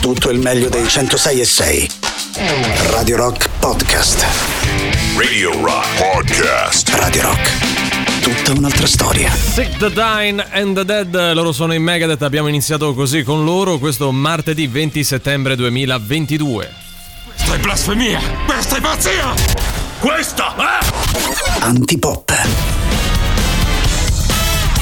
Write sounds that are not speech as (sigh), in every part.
tutto il meglio dei 106 e 6. Radio Rock Podcast. Radio Rock Podcast. Radio Rock. Tutta un'altra storia. Sick the Dying and the Dead, loro sono in Megadeth, abbiamo iniziato così con loro questo martedì 20 settembre 2022. Questa è blasfemia! Questa è pazzia! Questa è... Antipop.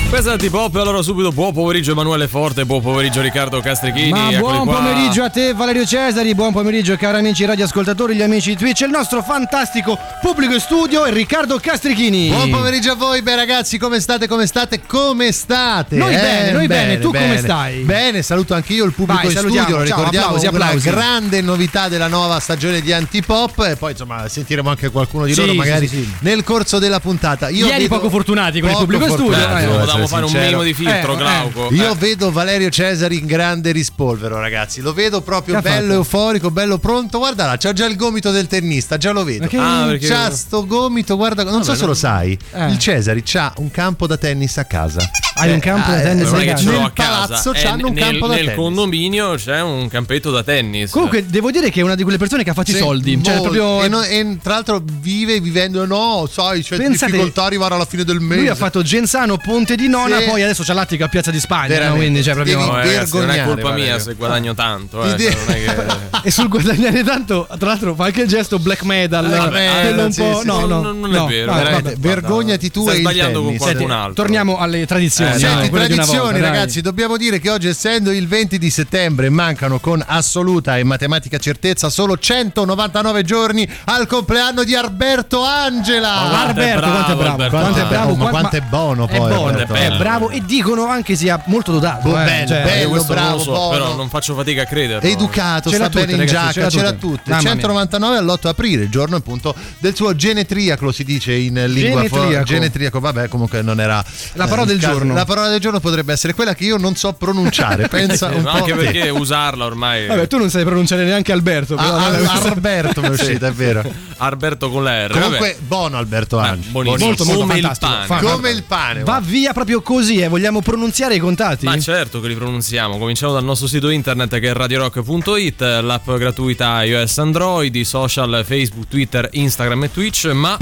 Questa è Antipop, allora subito buon pomeriggio Emanuele Forte, buon pomeriggio Riccardo Castrichini. Ma buon qua. pomeriggio a te Valerio Cesari, buon pomeriggio cari amici radioascoltatori, gli amici di Twitch, il nostro fantastico pubblico in studio è Riccardo Castrichini. Buon pomeriggio a voi, beh ragazzi, come state? Come state? Come state? Noi Eh, bene, noi bene, tu come stai? Bene, saluto anche io il pubblico Vai, in studio, lo ciao, ricordiamo applausi, applausi. grande novità della nuova stagione di Antipop e poi insomma sentiremo anche qualcuno di Sì, loro magari sì, sì. nel corso della puntata. Io Ieri vedo- poco fortunati con il poco pubblico in studio, fortunati, eh. Essere fare un sincero. minimo di filtro, Eh, Glauco. Io Eh. vedo Valerio Cesari in grande rispolvero, ragazzi. Lo vedo proprio bello, fatto? euforico, bello pronto. Guarda là, c'ha già il gomito del tennista, già lo vedo. Ma che- Ah, perché- C'ha sto gomito, guarda, non so se lo sai. Eh. Il Cesari c'ha un campo da tennis a casa. Hai un campo da eh, tennis a casa? Nel palazzo eh, c'hanno un nel, campo da nel tennis. condominio c'è un campetto da tennis. Comunque devo dire che è una di quelle persone che ha fatto i soldi, cioè proprio e, no- e tra l'altro vive vivendo, no, sai, c'è Pensate- difficoltà a arrivare alla fine del mese. lui ha fatto Genzano Ponte di Nona, Sì. poi adesso c'ha l'attica a Piazza di Spagna, no? Quindi cioè proprio No, ragazzi, non è colpa mia Valerio. se guadagno tanto. Eh, devi- cioè, non è che... (laughs) E sul guadagnare tanto, tra l'altro fa anche il gesto black metal. vabbè, quello un sì, po'. sì, no, no, Non- è vero, vabbè, Veramente, vabbè. vergognati tu Stai e sbagliando con qualcun altro. torniamo alle tradizioni. Eh, Senti, di tradizioni ragazzi, dobbiamo dire che oggi essendo il 20 di settembre mancano con assoluta e matematica certezza solo 199 giorni al compleanno di Alberto Angela. Alberto, è quanto è bravo, quanto è bravo, quanto è buono è poi, buono, Alberto è Angela. bravo e dicono anche sia molto dotato. Oh, eh, bello, cioè, bello. Bravo, so, però non faccio fatica a crederlo. Educato, Ce l'ha sta bene tutte, in ragazzi, giacca, ce l'ha ce l'ha tutte. tutte. Mamma mia. 199 all'8 aprile, il giorno appunto del suo genetriaco, si dice in lingua Genetriaco. genetriaco, vabbè, comunque non era La eh, parola il del caso. giorno. La parola del giorno potrebbe essere quella che io non so pronunciare. (laughs) Pensa un po'. anche perché (laughs) usarla ormai. Vabbè, tu non sai pronunciare neanche Alberto. Però, Ah, ah, Alberto mi è uscito, è vero. (laughs) Alberto con la R. Comunque, vabbè. buono Alberto buonissimo. molto, molto come il pane. Come il pane. Va via proprio così, eh. vogliamo pronunziare i contatti? Ma certo che li pronunziamo. Cominciamo dal nostro sito internet che è radiorock.it, l'app gratuita iOS Android, i social Facebook, Twitter, Instagram e Twitch, ma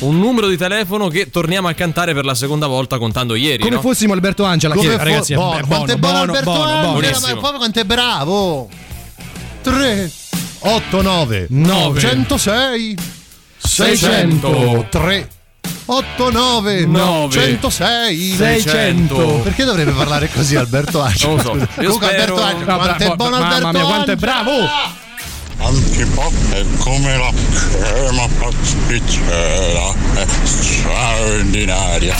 un numero di telefono che torniamo a cantare per la seconda volta contando ieri. Come no? fossimo Alberto Angela, Come che fo- ragazzi buono, è quanto è buono Alberto buono, Angela, buono. ma Buonissimo. proprio quanto è bravo. 3 8 9 Nove. 106 600. 3 8 9 Nove. 106 600. Perché dovrebbe parlare così Alberto Angela? Non lo so. Io Comunque spero- Alberto Angela, No, quanto bra- è buono mamma Alberto mia, quanto è bravo! Antipop è come la crema pasticcera, è straordinaria.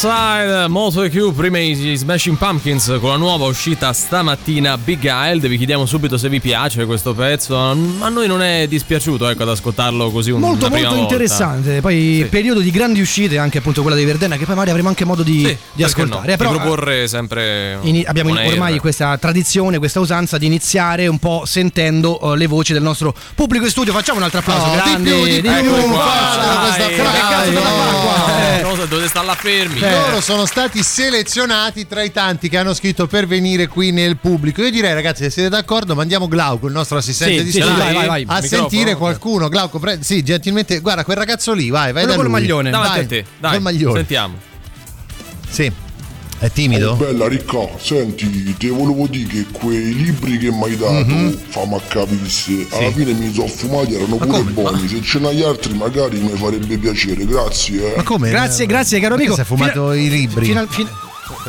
Outside, Moto Q, prima i Smashing Pumpkins con la nuova uscita stamattina Big Wild. Vi chiediamo subito se vi piace questo pezzo. A noi non è dispiaciuto ecco, ad ascoltarlo così un Molto molto volta. interessante. Poi Sì. periodo di grandi uscite, anche appunto quella di Verdena, che poi magari avremo anche modo di, Sì, di ascoltare. no? Eh, però, di proporre sempre. Ini- abbiamo ormai questa tradizione, questa usanza di iniziare un po' sentendo eh, le voci del nostro pubblico in studio. Facciamo un altro applauso. Di grande, più, di più, Eccoli qua, fatela dai, questa dai, frase, che cazzo no. dovete fare qua? Eh. Eh, no, dovete stare là fermi. Loro sono stati selezionati tra i tanti che hanno scritto per venire qui nel pubblico. Io direi, ragazzi, se siete d'accordo, mandiamo Glauco, il nostro assistente Sì, di sì, studio, vai, vai, vai. a Microfono, sentire qualcuno. Glauco, pre- sì, gentilmente, guarda, quel ragazzo lì, vai, vai Quello da col maglione. Davanti Vai, a te, dai. Col maglione. Sentiamo. Sì. È timido? Bella Ricca, senti, te volevo dire che quei libri che mi hai dato, Mhm. fammi capire, alla fine mi sono fumati, erano pure buoni, se ce n'hai altri magari mi farebbe piacere, grazie. Eh. Ma come? Grazie, grazie, caro Perché amico. Si è fumato Fina- i libri. Final- fin-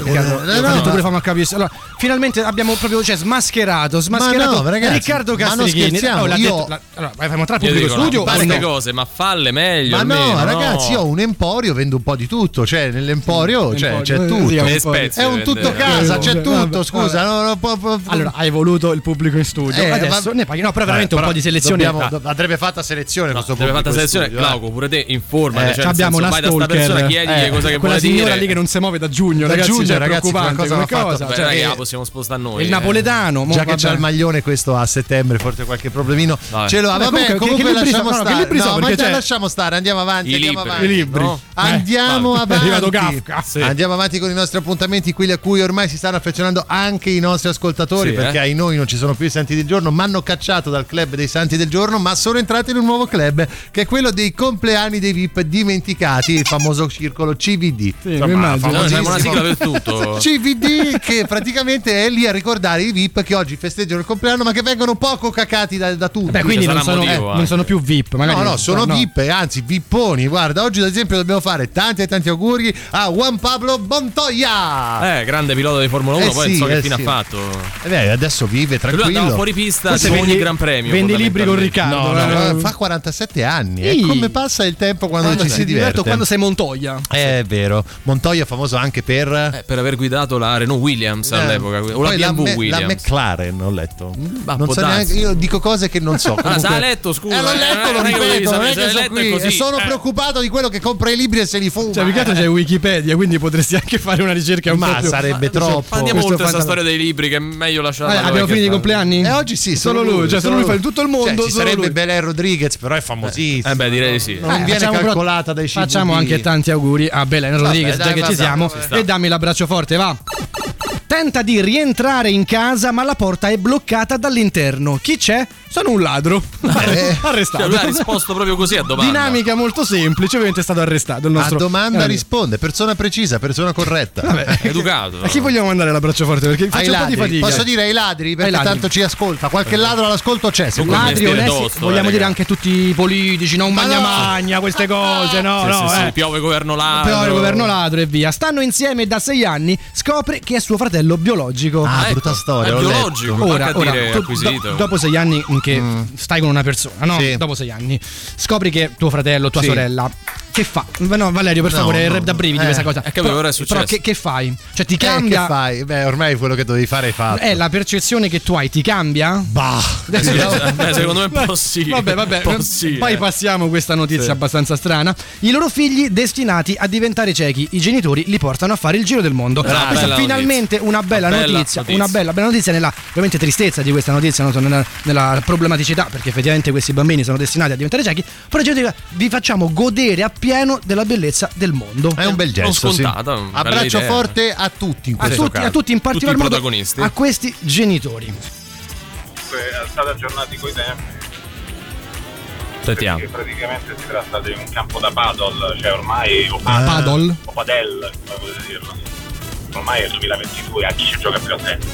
Riccardo, Eh, no, ma- pure capire. Allora, finalmente abbiamo proprio cioè, smascherato, smascherato no, ragazzi, Riccardo ma non Castrichini. Oh, l'ha io- detto- la- allora, vai, facciamo tra Io pubblico dico, no, studio. queste no? cose, ma falle meglio. Ma no, almeno, ragazzi, io ho un emporio, vendo un po' di tutto. Cioè, nell'emporio c'è, Emporio, c'è eh, tutto. sì, un È un tutto casa, c'è tutto. Scusa, no, no, Allora, hai voluto il pubblico in studio. Eh, Adesso ma- ne paghi. No, però veramente un però po' di selezione. andrebbe fatta selezione. No, questo fatta pubblico in selezione. studio, eh. Glauco, pure te informati. Eh, cioè, abbiamo una vai da sta stalker. persona, chiedigli eh, cosa che quella vuole signora dire. lì che non si muove da giugno, ragazzi. Giugno, cioè, ragazzi, preoccupante qualcosa come cosa. Beh, Cioè, eh, la possiamo spostare noi. il eh. napoletano. mo, Già che c'ha il maglione, questo a settembre, forse qualche problemino Vabbè. ce lo ha. Vabbè, comunque, comunque, che- che libri lasciamo sono? No, stare. No, sono? ma c'è- lasciamo stare, andiamo avanti. I andiamo libri. avanti. I libri. No? Andiamo È arrivato avanti. Kafka. Sì. Andiamo avanti con i nostri appuntamenti, quelli a cui ormai si stanno affezionando anche i nostri ascoltatori, Sì, perché eh. ai noi non ci sono più i Santi del Giorno, ma hanno cacciato dal club dei Santi del Giorno, ma sono entrati in un nuovo club che è quello dei compleanni dei VIP dimenticati, il famoso circolo CVD. Sì, mi immagino. No, una sigla per tutto. (laughs) CVD che praticamente è lì a ricordare i VIP che oggi festeggiano il compleanno ma che vengono poco cacati da, da tutti. Beh, quindi non sono, eh, anche. non sono più VIP. No, no, sono no. VIP, anzi vipponi. Guarda, oggi ad esempio dobbiamo fare tanti e tanti auguri a Juan Pablo Montoya. Eh, grande pilota di Formula 1, Eh poi sì, non so che eh fine sì. ha fatto. E beh, adesso vive Lui andava tranquillo. fuori pista Forse ogni vendi- gran premio. vendi libri con. Riccardo. No, no, eh. fa 47 anni. E come passa il tempo quando Quando ci si si diverte? quando sei Montoya. È vero. Montoya è famoso anche per Eh, per aver guidato la Renault Williams all'epoca. O la BMW la Williams. McLaren, ho letto. ma non so neanche, io dico cose che non so. (laughs) Ah, Comunque- se l'ha letto, scusa. Eh, l'ho eh, letto, lo ripeto, non è che sono qui. così. E sono Eh. preoccupato di quello che compra i libri e se li fuma. Cioè, più che altro c'è Wikipedia, quindi potresti anche fare una ricerca un Ma po' più. sarebbe troppo. Ma Andiamo oltre questa storia dei libri che è meglio lasciare. Eh, abbiamo finito i compleanni? E oggi sì, solo lui, cioè solo lui fa in tutto il mondo. Cioè, ci sarebbe. Belen Rodriguez, però è famosissimo. Eh beh, direi di sì. Non Eh, viene calcolata dai CVD. Facciamo anche tanti auguri a Belen Rodriguez, già che ci siamo. E dammi l'abbraccio forte, va. Tenta di rientrare in casa, ma la porta è bloccata dall'interno. Chi c'è? Sono un ladro. Eh. (laughs) Arrestato. Cioè, lui ha risposto proprio così a domanda. Dinamica molto semplice, ovviamente è stato arrestato il A nostro domanda eh, risponde, persona precisa, persona corretta. (laughs) Educato. A chi vogliamo mandare l'abbraccio forte? Perché Ai faccio un po' di ladri. fatica. Posso dire ai ladri? Perché ladri. tanto ci ascolta. Qualche ladro all'ascolto c'è. Me. Ladri, onesti, tosto, vogliamo eh, dire anche tutti i politici, non Ma magna no. magna, queste cose, no, Sì, no, sì, sì, eh. piove governo ladro. Il governo ladro e via. Stanno insieme da sei anni, scopre che è suo fratello biologico. Ah, ecco, brutta storia. È biologico. Ora, Ora, do- dopo sei anni in che stai con una persona, no? Sì. Dopo sei anni, scopri che tuo fratello, tua Sì. sorella. Che fa? No, Valerio, per No, favore, no, rap da brividi eh. questa cosa. Eh, capito, Però- ora è successo. Però che, che fai? Cioè, ti Eh, cambia. che fai? Beh, ormai quello che dovevi fare hai fatto. È la percezione che tu hai, ti cambia? Bah. Adesso- Eh, beh, secondo me un po' sì. Vabbè, vabbè, Un po' sì, poi eh. passiamo questa notizia Sì. abbastanza strana. I loro figli destinati a diventare ciechi, i genitori li portano a fare il giro del mondo. Ah, Questa è finalmente notizia. una bella, bella notizia, notizia. una bella, bella notizia nella ovviamente tristezza di questa notizia, nella, nella problematicità, perché effettivamente questi bambini sono destinati a diventare ciechi. Però vi facciamo godere appieno della bellezza del mondo. È un bel gesto. sì. Abbraccio idea. forte a tutti in A questo tutti, a tutti, in particolar Tutti modo protagonisti. a questi genitori. state aggiornati coi tempi Sentiamo. perché praticamente si tratta di un campo da paddle cioè ormai o, Ah. Paddle. o padel come potete dirlo ormai è il 2022 a chi ci gioca più a tempo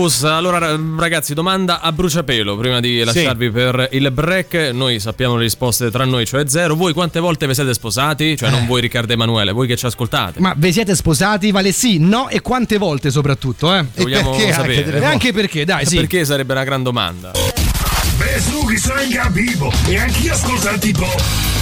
Focus. Allora, ragazzi, domanda a bruciapelo prima di lasciarvi sì. per il break. Noi sappiamo le risposte tra noi, cioè zero. Voi quante volte vi siete sposati? Cioè, eh. non voi, Riccardo Emanuele, voi che ci ascoltate. Ma vi siete sposati? Vale sì, no e quante volte soprattutto, eh? E Vogliamo perché sapere. Anche, e anche perché, dai, sì. Perché sarebbe una gran domanda. Beh, su, chi sono in capivo e anch'io ascolto il tipo.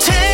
take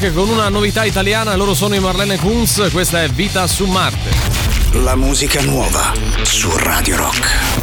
Black con una novità italiana, loro sono i Marlene Kunz, questa è Vita su Marte. La musica nuova su Radio Rock.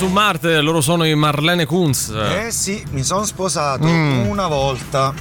Su Marte, loro sono i Marlene Kunz. Eh sì, mi sono sposato Mm. una volta,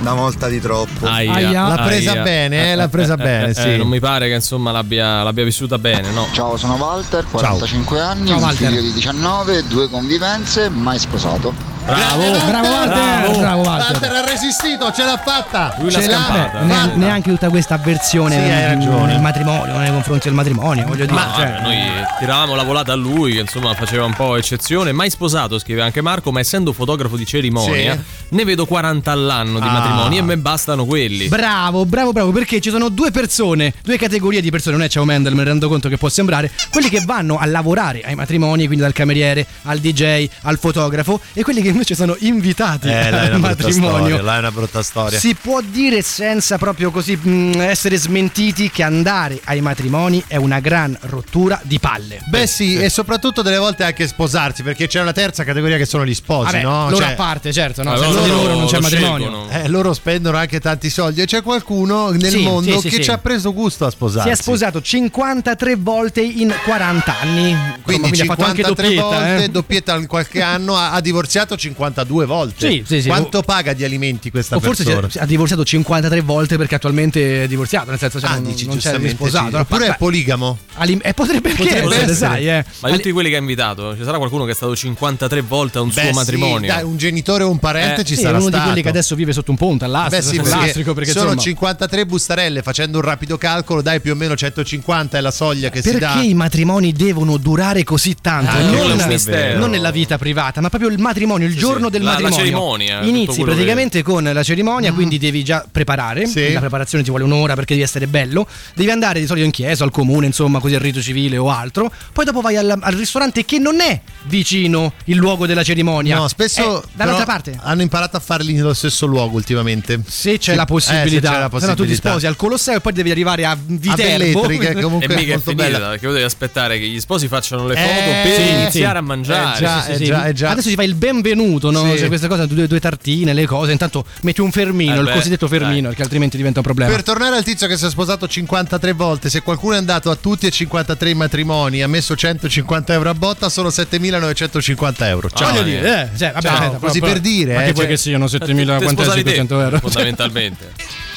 una volta di troppo. Aia, L'ha presa aia. bene, eh, l'ha presa bene, eh, sì. non mi pare che insomma l'abbia, l'abbia vissuta bene, no? Ciao, sono Walter, 45 anni, Ciao, un Walter. figlio di 19, due convivenze, mai sposato. Bravo, bravo Walter, bravo Walter. Walter ha resistito, ce l'ha fatta. Lui l'ha ce l'ha scampata. Ne- fatta. neanche tutta questa avversione Sì, hai ragione. nel matrimonio, nei confronti del matrimonio, voglio dire. Ma cioè, noi tiravamo la volata a lui, che insomma faceva un po' eccezione. Mai sposato, scrive anche Marco, ma essendo fotografo di cerimonia, ne vedo 40 all'anno di Ah. matrimoni e me bastano quelli. Bravo, bravo, bravo, perché ci sono due persone, due categorie di persone, non è ciao Mendel, me ne rendo conto che può sembrare, quelli che vanno a lavorare ai matrimoni, quindi dal cameriere al DJ, al fotografo, e quelli che invece sono invitati Eh, al matrimonio. storia, là è una brutta storia. Si può dire senza proprio così mh, essere smentiti che andare ai matrimoni è una gran rottura di palle. Beh sì, e soprattutto delle volte anche sposarsi, perché c'è una terza categoria che sono gli sposi, Vabbè, no? loro Cioè- a parte, certo, no? Eh, senza loro di loro non c'è lo matrimonio. Eh, loro spendono anche tanti soldi e c'è qualcuno nel Sì, mondo sì, sì, che sì. ci ha preso gusto a sposarsi. Si è sposato 53 volte in 40 anni. Quindi Insomma, ha fatto anche 53 doppietta, volte, eh. doppietta in qualche anno, ha, ha divorziato 52 volte. Sì, sì, sì. Quanto paga di alimenti questa O forse persona? è- ha divorziato 53 volte perché attualmente è divorziato, nel senso cioè, Ah, non, dici non c'è giustamente risposato. sì. Oppure è poligamo? alim- eh, potrebbe, anche Potrebbe essere, essere. sai, eh. Ma di tutti quelli che ha invitato, ci sarà qualcuno che è stato 53 volte a un Beh, suo sì, matrimonio? dai, un genitore o un parente Eh, ci Sì, sarà è uno stato. di quelli che adesso vive sotto un ponte all'astrico, Beh sì, perché all'astrico, perché sono insomma, 53 bustarelle, facendo un rapido calcolo, dai più o meno 150 è la soglia che si dà. perché i matrimoni devono durare così tanto? Ah, non, un mistero. non nella vita privata, ma proprio il matrimonio, il giorno sì. del La- la matrimonio. cerimonia, tutto Inizi praticamente con la cerimonia, quindi devi già preparare. Sì. La preparazione ti vuole un'ora perché devi essere bello. Devi andare di solito in chiesa, al comune, insomma, così al rito civile o altro. Poi dopo vai al, al ristorante che non è vicino il luogo della cerimonia. No, spesso È dall'altra parte. hanno imparato a farli nello stesso luogo ultimamente. Se c'è Sì, la eh, possibilità, se c'è la se no tu ti possibilità. sposi al Colosseo e poi devi arrivare a A Viterbo. Velletri, che (laughs) comunque è è molto finita, bella. perché voi devi aspettare che gli sposi facciano le Eh, foto per sì, iniziare sì. a mangiare. Eh, già, Sì, eh, sì, già, eh, già. Adesso ci fai il benvenuto, no? Sì. C'è queste cose, due, due tartine, le cose. Intanto metti un fermino, Eh il beh, cosiddetto fermino, perché altrimenti diventa un problema. Per tornare al tizio che si è sposato 53 volte, se qualcuno è andato a tutti e 53 i matrimoni, ha messo 150 euro a botta, sono 7950 euro. Ciao. Voglio dire, eh, cioè, vabbè, Ciao, aspetta, così però- per dire, Ma eh, che vuoi cioè- che siano (laughs) Te 7000 sposavi te, 500 euro? Fondamentalmente. (laughs)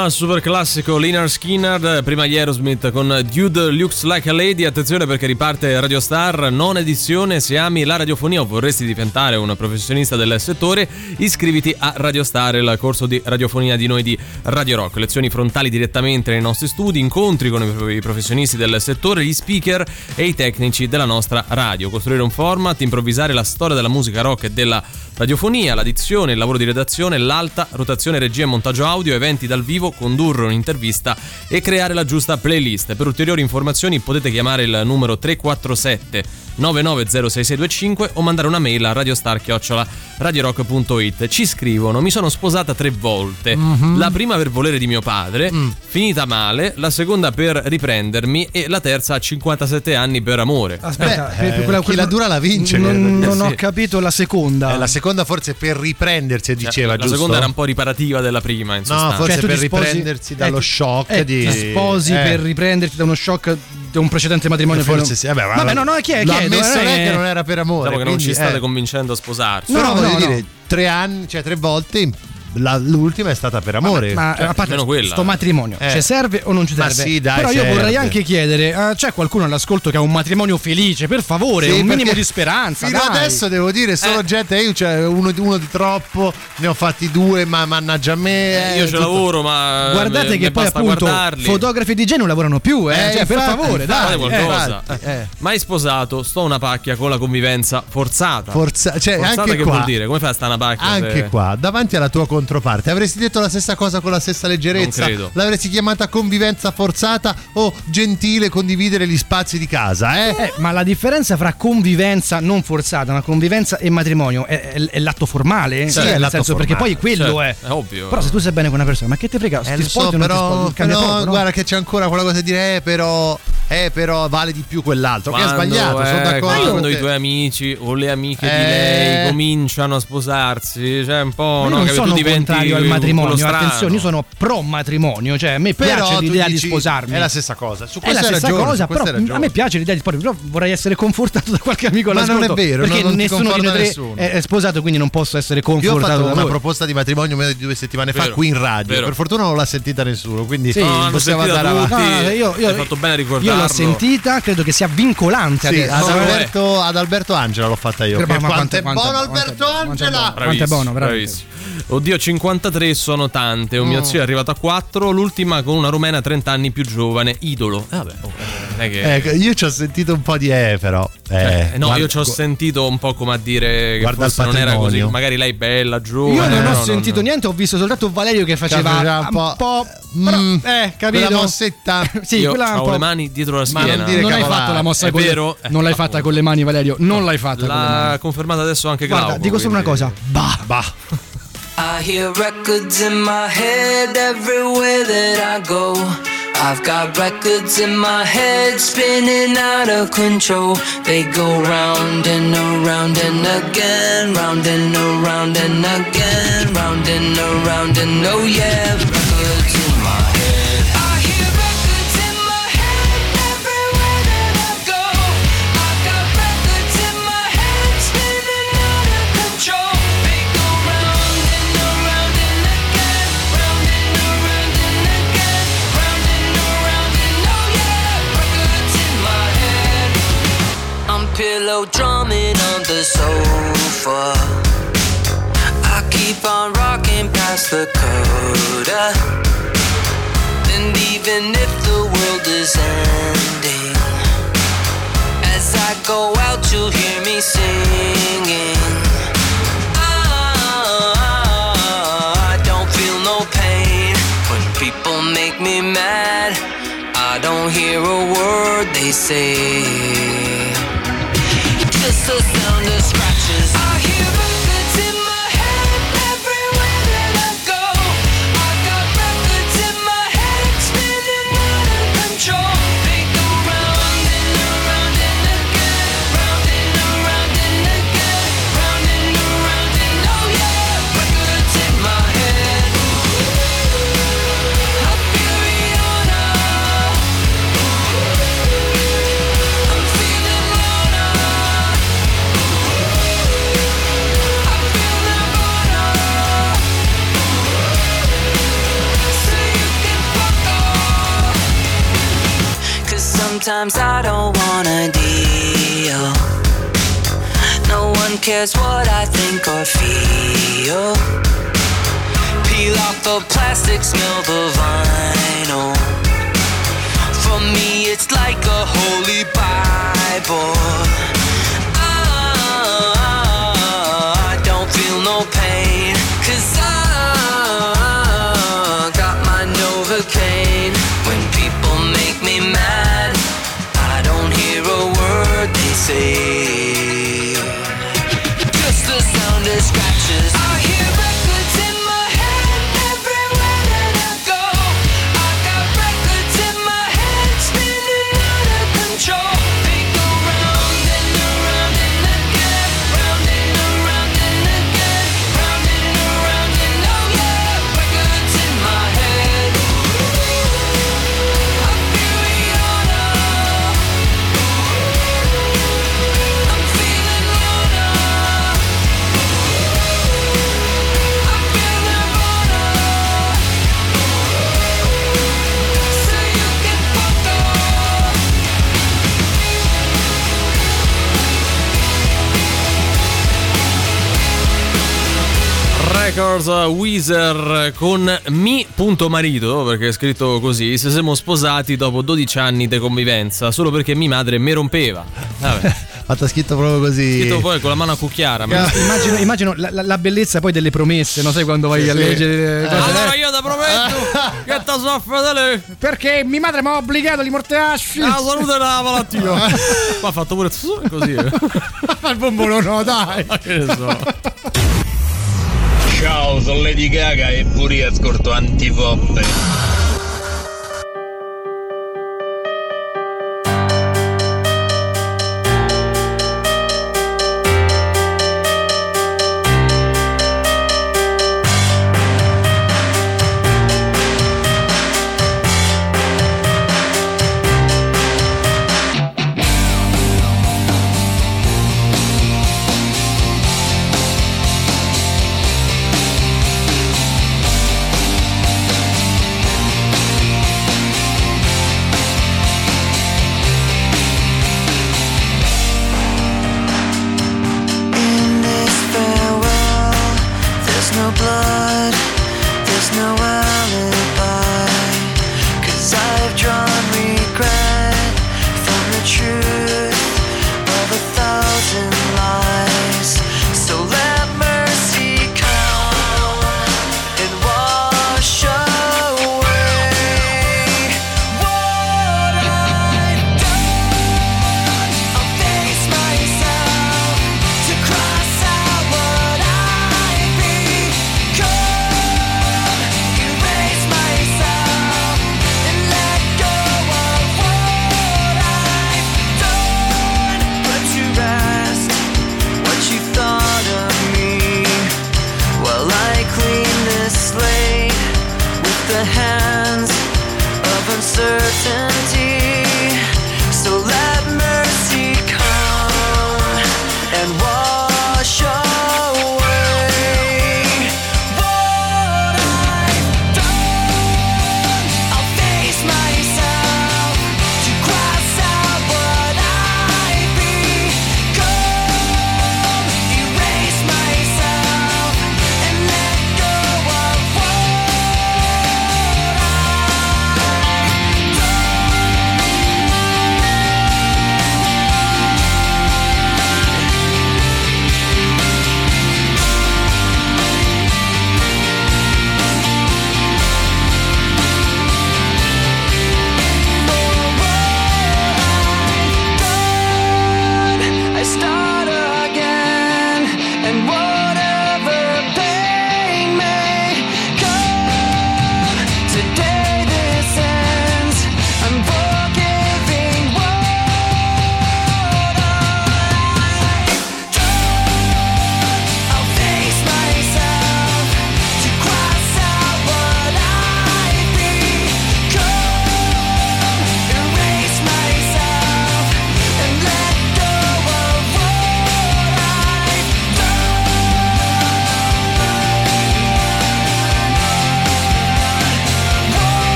Alabama, super classico Liner Skinner, prima gli Aerosmith con Dude Looks Like a Lady, attenzione perché riparte Radio Star, non edizione, se ami la radiofonia o vorresti diventare un professionista del settore, iscriviti a Radio Star, il corso di radiofonia di noi di Radio Rock, lezioni frontali direttamente nei nostri studi, incontri con i professionisti del settore, gli speaker e i tecnici della nostra radio, costruire un format, improvvisare la storia della musica rock e della radiofonia, la dizione, il lavoro di redazione, l'alta rotazione regia e montaggio audio, eventi dal vivo, condurre un'intervista e creare la giusta playlist. Per ulteriori informazioni potete chiamare il numero 347 9906625 o mandare una mail a radiostar@radiorock.it. Ci scrivono: "Mi sono sposata tre volte. Mhm. La prima per volere di mio padre, Mm. finita male, la seconda per riprendermi e la terza a 57 anni per amore". Aspetta, per eh, quella- chi la dura la vince, Non, non (laughs) ho Sì. capito la seconda. Eh, la seconda forse per riprendersi, diceva, la giusto? seconda era un po' riparativa della prima, in No, sostanza. forse Cioè, per sposi- riprendersi dallo eh, shock eh, di... ti sposi eh. per riprenderti da uno shock di un precedente matrimonio. Forse che non- sì, vabbè, ma- Vabbè, no, no, chi è? L'ha chiedo, ammesso eh, lei che non era per amore. Diciamo che non ci state eh. convincendo a sposarsi. Però No, voglio no, dire, no. tre anni, cioè tre volte, la- l'ultima è stata per amore. Ma Cioè, a parte almeno quella. sto matrimonio, Eh. ci serve o non ci Ma serve? sì, dai, Però io serve. vorrei anche chiedere, eh, c'è qualcuno all'ascolto che ha un matrimonio felice? Per favore, Sì, un minimo di speranza. Fino dai. adesso devo dire solo gente, io cioè, uno, uno di troppo, ne ho fatti due, ma mannaggia me. eh, Io ci tutto- lavoro, ma Guardate me- che me poi basta appunto guardarli. fotografi di DJ non lavorano più, eh, Eh, cioè, per infatti, favore, infatti, dai. Eh. qualcosa. infatti, eh. Mai sposato, sto a una pacchia con la convivenza forzata. Forza- cioè, forzata anche che qua- vuol dire? Come fai a stare a una pacchia? Anche qua, davanti alla tua controparte, avresti detto la stessa cosa con la stessa leggerezza? Non credo. L'avresti chiamata convivenza forzata o gentile condividere gli spazi di casa, eh? Eh, ma la differenza fra convivenza non forzata, ma convivenza e matrimonio è, è- è l'atto formale? Sì, Cioè, è nel l'atto senso, perché formale, poi quello certo, è. è ovvio. Però se tu sei bene con una persona, ma che ti frega? Eh, ti so, però? Cambia però no? guarda che c'è ancora quella cosa di dire, eh, però, eh, però vale di più quell'altro. che è Quando, sbagliato, sono eh, d'accordo. Quando i tuoi amici o le amiche di Eh. lei cominciano a sposarsi, cioè un po'. No, non capito? sono contrario al matrimonio, attenzione, io sono pro matrimonio, cioè a me Però piace l'idea di dici, sposarmi. È la stessa cosa. Su È la stessa ragione, cosa, però ragione. a me piace l'idea di sposi, però vorrei essere confortato (laughs) da qualche amico Ma non è vero, perché non- non nessuno di noi tre nessuno. è, sposato, quindi non posso essere Io ho confortato fatto da una proposta di matrimonio meno di due settimane fa qui in radio. Per fortuna non l'ha sentita nessuno, quindi possiamo andare avanti. Io, Hai fatto bene a io ricordarlo. L'ho sentita, credo che sia vincolante Sì, ad, Alberto, ad Alberto Angela l'ho fatta io. Ma quanto quanto- è buono quanto- Alberto. Angela! Quanto è buono, bravissimo. Oddio, 53 sono tante. Un Mm. mio zio è arrivato a 4, l'ultima con una rumena 30 anni più giovane, idolo. Eh, vabbè, oh, non è che. Ecco, io ci ho sentito un po' di eh, però. Eh, Eh, no, guarda- io ci ho sentito un po' come a dire che Guarda forse il non era così. patrimonio. Magari lei bella, giovane. Io non ho sentito niente, ho visto soltanto Valerio che faceva Faceva un un po'. po'- però, Mm, eh, capito? quella mossetta. (laughs) sì, Io quella ho po'. le mani dietro la Ma schiena. non dire non hai fatto la mossa È con le- vero? Eh, Non l'hai fatta appunto. con le mani, Valerio. Non l'hai fatta con le L'ha mani. confermato adesso anche Guarda, Glauco. dico solo una cosa. Bah. Bah. (laughs) I hear records in my head everywhere that I go. I've got records in my head spinning out of control. They go round and around and again, round and around and again, round and around and oh yeah, records pillow drumming on the sofa. I keep on rocking past the coda. And even if the world is ending, as I go out, you'll hear me singing. Ah, I don't feel no pain when people make me mad. I don't hear a word they say. The sound of scratches. Sometimes I don't wanna deal. No one cares what I think or feel. Peel off the plastic, smell the vinyl. For me, it's like a holy Bible. Ah, I don't feel no pain. Cause I got my Novocaine. see. Records Weezer con mi punto marito, perché è scritto così, se siamo sposati dopo 12 anni di convivenza, solo perché mia madre mi rompeva. Vabbè, (laughs) Fatta scritto proprio così. scritto poi con la mano a cucchiara. ma- Immagino, immagino la, la- bellezza poi delle promesse, non sai quando vai a sì. leggere le cose. Allora eh? io ti prometto (laughs) che ti so fedele Perché mia madre mi ha obbligato di morteasci. la salute della malattia. (laughs) Ma ha fatto pure così. eh. il bombolo no, dai. Che ne so. Ciao, sono Lady Gaga e pure io ascolto antipoppe.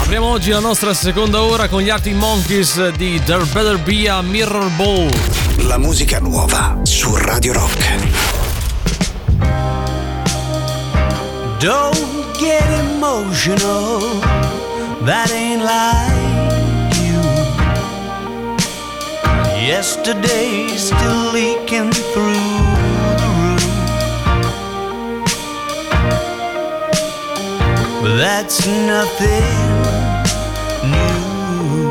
Apriamo oggi la nostra seconda ora con gli Arctic Monkeys di There Better Be a Mirror Ball. La musica nuova su Radio Rock. Don't get emotional, that ain't like you. Yesterday's still leaking through But that's nothing new.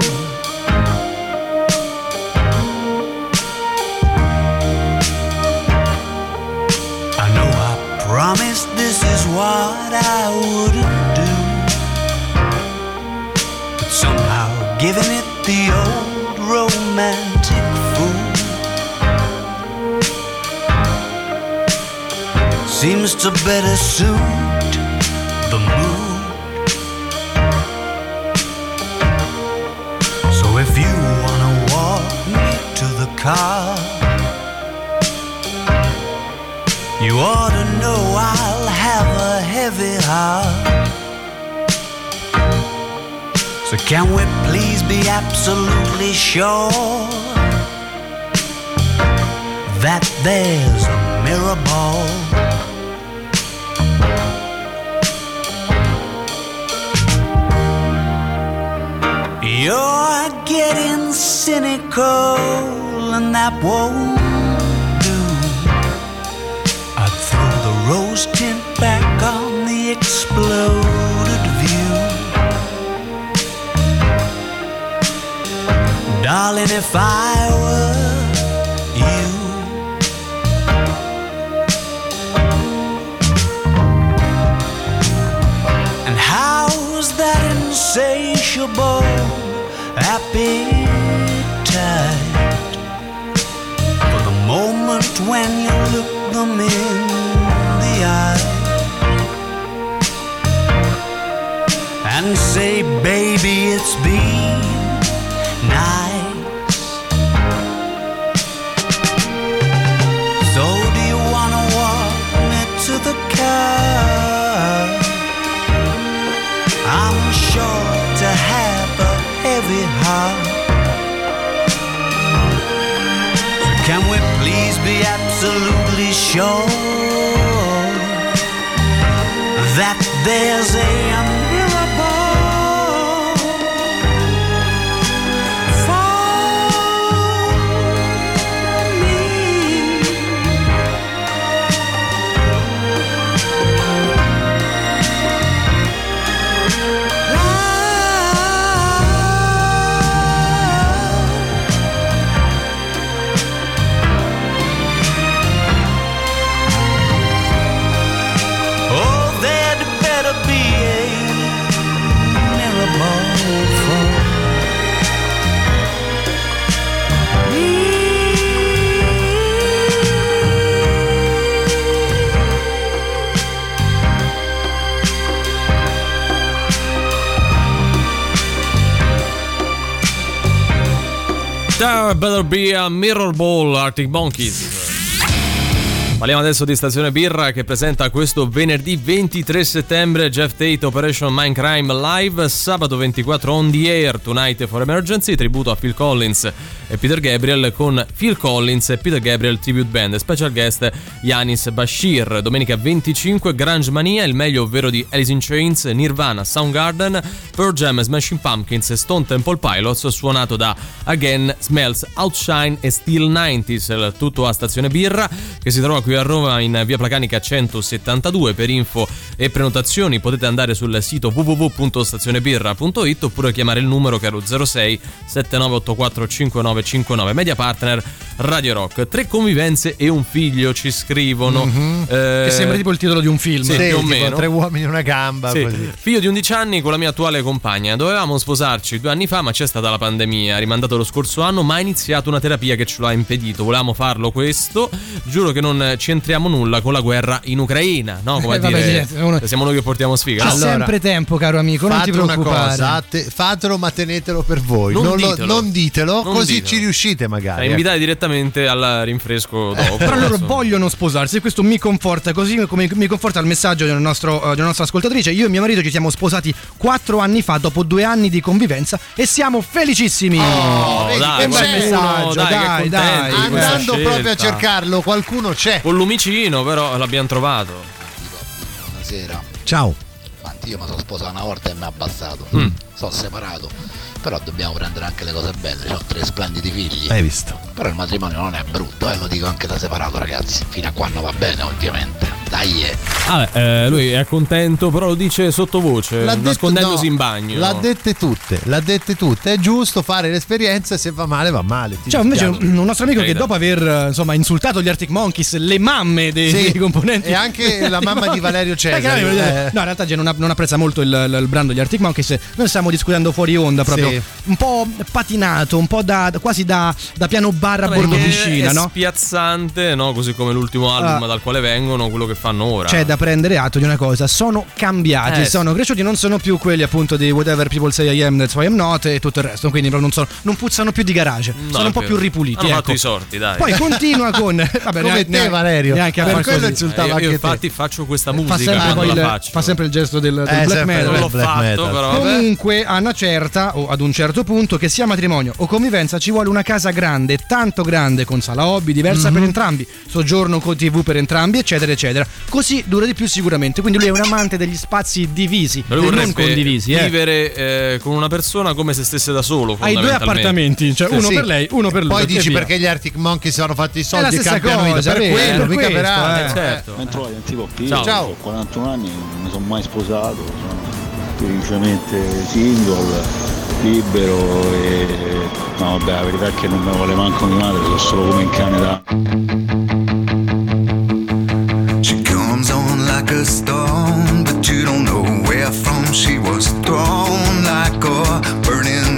I know I promised this is what I wouldn't do. But somehow giving it the old romantic fool seems to better suit If you car, ought to know I'll have a heavy heart. So can we please be absolutely sure that there's a mirror ball? You're getting cynical, and that won't do. I'd throw the rose tint back on the exploded view. Darling, if I it's been nice. So do you wanna walk me to the car? I'm sure to have a heavy heart. So can we please be absolutely sure that there's a There better be a mirror ball Arctic Monkeys. Parliamo adesso di Stazione Birra che presenta questo venerdì 23 settembre Jeff Tate Operation Mindcrime Live, sabato 24 on the air Tonight for Emergency, tributo a Phil Collins e Peter Gabriel con Phil Collins e Peter Gabriel Tribute Band, special guest Yanis Bashir. Domenica 25 Grunge Mania, il meglio ovvero di Alice in Chains, Nirvana, Soundgarden, Pearl Jam, Smashing Pumpkins e Stone Temple Pilots, suonato da Again, Smells, Outshine e Steel 90s. Il Tutto a Stazione Birra che si trova qui a Roma in via Placanica 172. Per info e prenotazioni potete andare sul sito www.stazionebirra.it oppure chiamare il numero che è lo 06 7984 5959. Media partner Radio Rock. Tre convivenze e un figlio ci scrivono. Mhm. Eh, Che sembra tipo il titolo di un film. Sì, Sì, più o meno. tre uomini e una gamba. Sì. Così. Figlio di 11 anni con la mia attuale compagna. Dovevamo sposarci due anni fa, ma c'è stata la pandemia. Rimandato lo scorso anno, ma ha iniziato una terapia che ce lo ha impedito. Volevamo farlo questo. Giuro che non c'entriamo nulla con la guerra in Ucraina. No, come Eh, vabbè, dire, sì, uno- siamo noi che portiamo sfiga. C'è No. sempre tempo, caro amico, non ti preoccupare. cosa, te- fatelo ma tenetelo per voi. Non Non, lo- ditelo. non ditelo, Non così ditelo. Ci riuscite magari. invitare direttamente al rinfresco dopo. Però loro vogliono sposarsi e questo mi conforta, così come mi conforta il messaggio del nostro, eh, della nostra ascoltatrice. Io e mio marito ci siamo sposati quattro anni fa, dopo due anni di convivenza, e siamo felicissimi. Oh, vedi, dai, che bel messaggio, dai, dai, dai. Andando proprio a cercarlo, qualcuno c'è. Con lumicino, però l'abbiamo trovato. Buonasera. Ciao. Io mi sono sposato una volta e mi ha abbassato. Mm. Sono separato. Però dobbiamo prendere anche le cose belle. Ho tre splendidi figli. Hai visto? Però il matrimonio non è brutto, eh, lo dico anche da separato, ragazzi. Fino a quando va bene, ovviamente. Dai. Vabbè, eh, lui è contento, però lo dice sottovoce, L'ha detto- nascondendosi no, in bagno. L'ha dette tutte, l'ha dette tutte. È giusto fare l'esperienza e se va male va male. C'è invece dispiace. un nostro amico che Carità. dopo aver insomma, insultato gli Arctic Monkeys, le mamme dei, Sì, (laughs) dei componenti e anche la mamma di Valerio (laughs) Eh, eh. No, in realtà non, non apprezza molto il, il brano degli Arctic Monkeys. Noi stiamo discutendo fuori onda proprio un po' patinato, un po' da, quasi da, da piano barra bordo che piscina, è no? spiazzante, no? Così come l'ultimo album Ah. dal quale vengono, quello che fanno ora. C'è da prendere atto di una cosa, sono cambiati, Eh, sono cresciuti, non sono più quelli appunto di whatever people say I am, that's why I'm not e tutto il resto, quindi non, sono, non puzzano più di garage, No, sono un po' più ripuliti. Hanno ecco. fatto i sorti, dai. Poi continua con... (laughs) Vabbè, Come neanche- te, Valerio. Neanche a Per così. insultava Eh, io anche te. infatti faccio questa Fa musica sempre, quando poi il, fa sempre il gesto del, del Eh, black sempre metal. non l'ho black fatto, metal. però. Comunque, a una certa o ad un certo punto, che sia matrimonio o convivenza, ci vuole una casa grande, tanto grande, con sala hobby diversa Mhm. per entrambi, soggiorno con TV per entrambi, eccetera, eccetera. Così dura di più sicuramente. Quindi lui è un amante degli spazi divisi, Lui non condivisi. Eh. vivere eh, con una persona come se stesse da solo. Hai due appartamenti, cioè Sì, uno sì. per lei, uno per lui. Poi dici via. perché gli Arctic Monkeys hanno fatto i la soldi e cambiano vita. cosa, Per vero, quello, per mica per questo, altro. eh. Certo. Ben trovati, antico P. Ciao. Ciao. Ho 41 anni, non mi sono mai sposato, sono felicemente single, libero e no vabbè la verità è che non me vuole manco mia madre, sono solo come un cane a storm, but you don't know where from she was thrown. Like a burning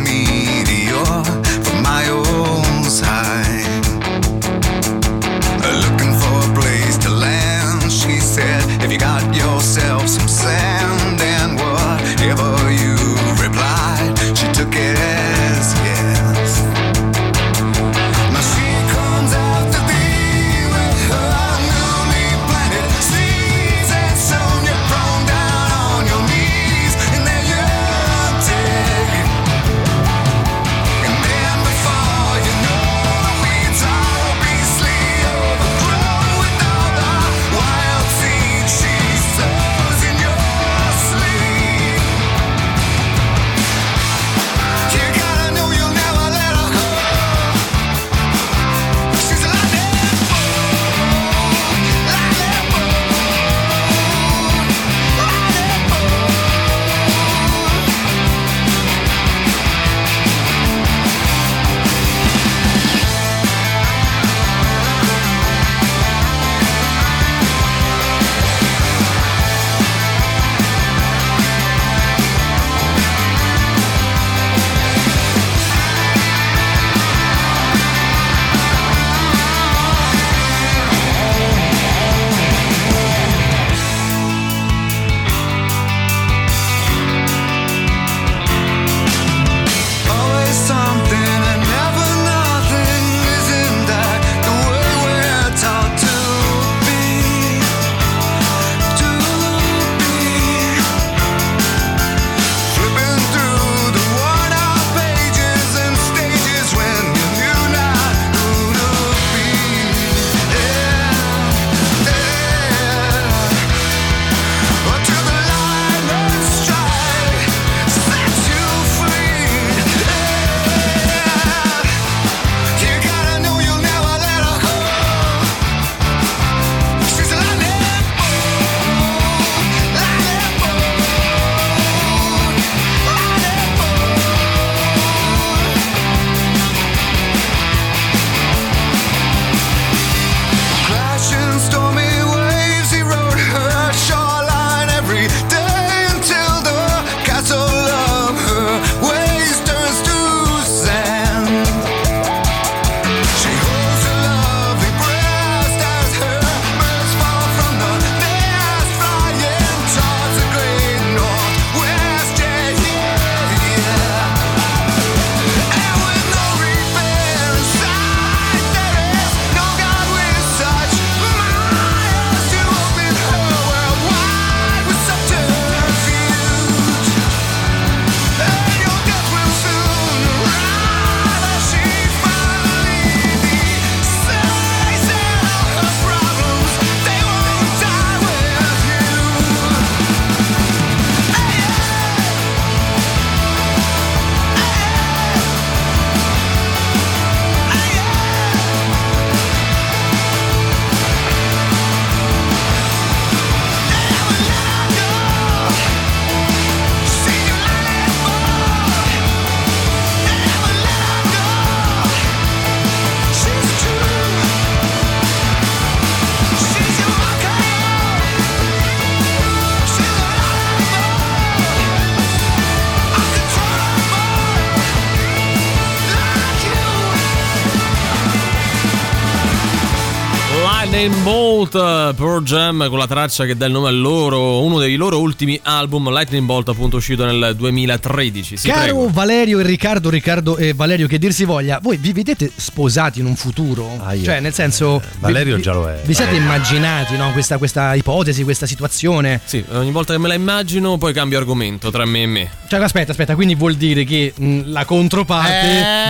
Pearl Jam con la traccia che dà il nome a loro, uno dei loro ultimi album, Lightning Bolt appunto uscito nel 2013. Sì, Caro prego. Valerio e Riccardo, Riccardo e Valerio, che dir si voglia, voi vi vedete sposati in un futuro? Cioè, nel senso. Valerio vi- già lo è. Vi siete immaginati no, questa, questa ipotesi, questa situazione? Sì, ogni volta che me la immagino poi cambio argomento tra me e me. Cioè, aspetta, aspetta, quindi vuol dire che mh, la controparte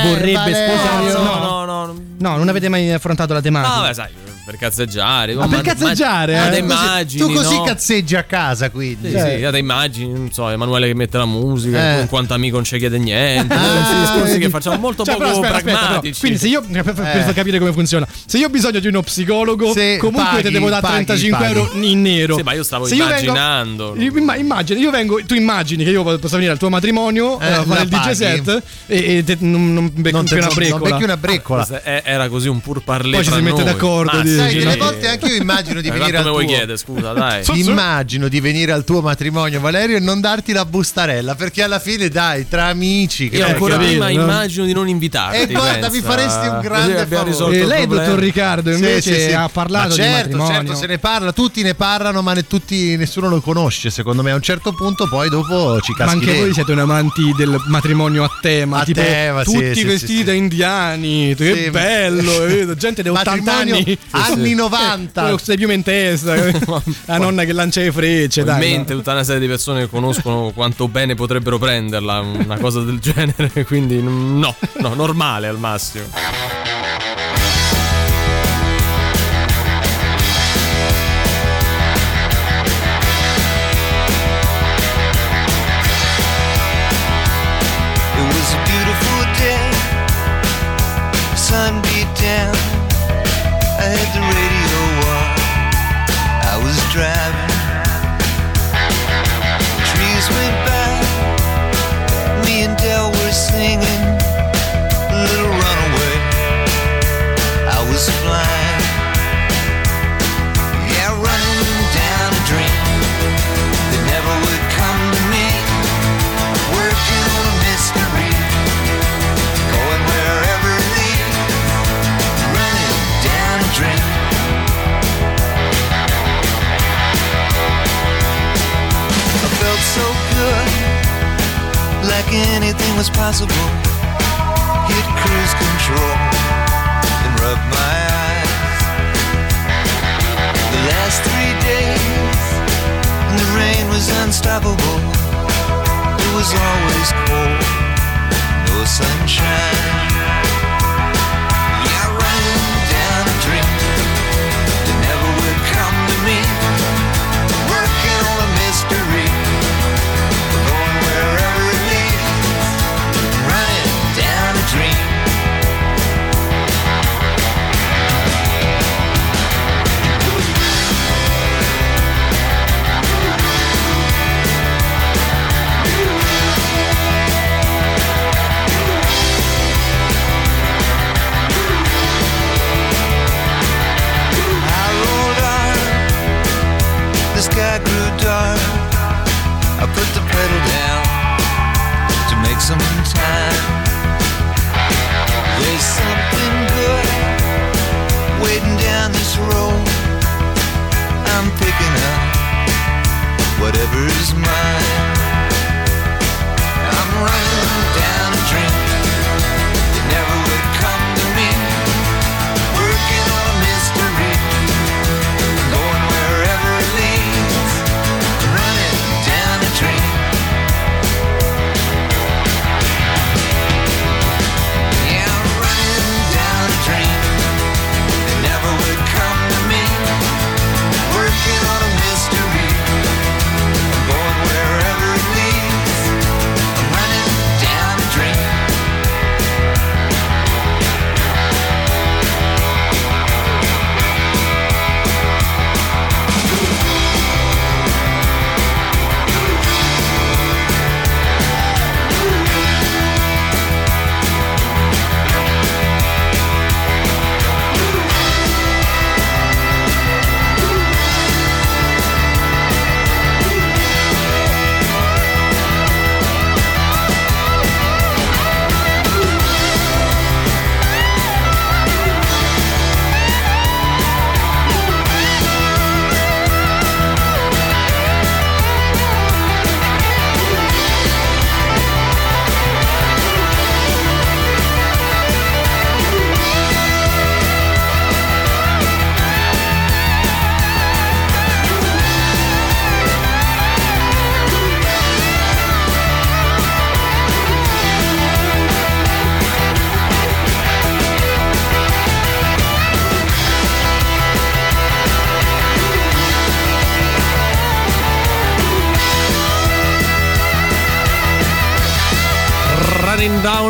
Eh, vorrebbe Valerio. sposare. No, no, no. No, non avete mai affrontato la tematica. Ah, beh, sai, per cazzeggiare. Ah, per cazzeggiare, Ma eh? immagini, tu così no? cazzeggi a casa, quindi. Sì, sì, te immagini, non so, Emanuele che mette la musica, Eh. quanto amico non ci chiede niente. Ah, questi discorsi che facciamo molto Cioè, poco aspetta, aspetta, pragmatici. Quindi se io per, per- Eh. far capire come funziona, se io ho bisogno di uno psicologo, Sì, comunque paghi, te devo dare paghi, 35 paghi. euro in nero. Sì, ma io stavo Se vengo- immaginando. io imma- immagini, io vengo, tu immagini che io possa venire al tuo matrimonio Eh, eh, fare il DJ set e, e te- non, non te- una breccola. non becchi una breccola. È- Era così un pur parler Poi ci si mette d'accordo, Sai, sì. delle volte anche io immagino di Eh, venire al tuo vuoi chiedere, scusa, dai. (laughs) Immagino di venire al tuo matrimonio, Valerio, e non darti la bustarella, perché alla fine, dai, tra amici. Che Io ancora prima no? immagino di non invitarti. E guarda, mi faresti un grande favore. E il lei, dottor Riccardo, invece sì, sì. ha parlato Ma di certo, matrimonio. certo, se ne parla, tutti ne parlano, ma ne- tutti, nessuno lo conosce. Secondo me, a un certo punto, poi dopo ci Ma caschi anche dentro. voi siete un amanti del matrimonio a tema, A tipo tema, tutti sì, vestiti sì, sì. da indiani, che Sì. bello, (laughs) eh, gente di 80 Matrimonio anni, anni 90. con le piume in testa, la nonna che lancia le frecce, dai. mente tutta una serie di persone che conoscono quanto bene potrebbero prenderla, una cosa del genere, (laughs) quindi no, no, normale al massimo. Like anything was possible. Hit cruise control and rub my eyes. The last three days, the rain was unstoppable. It was always cold, no sunshine.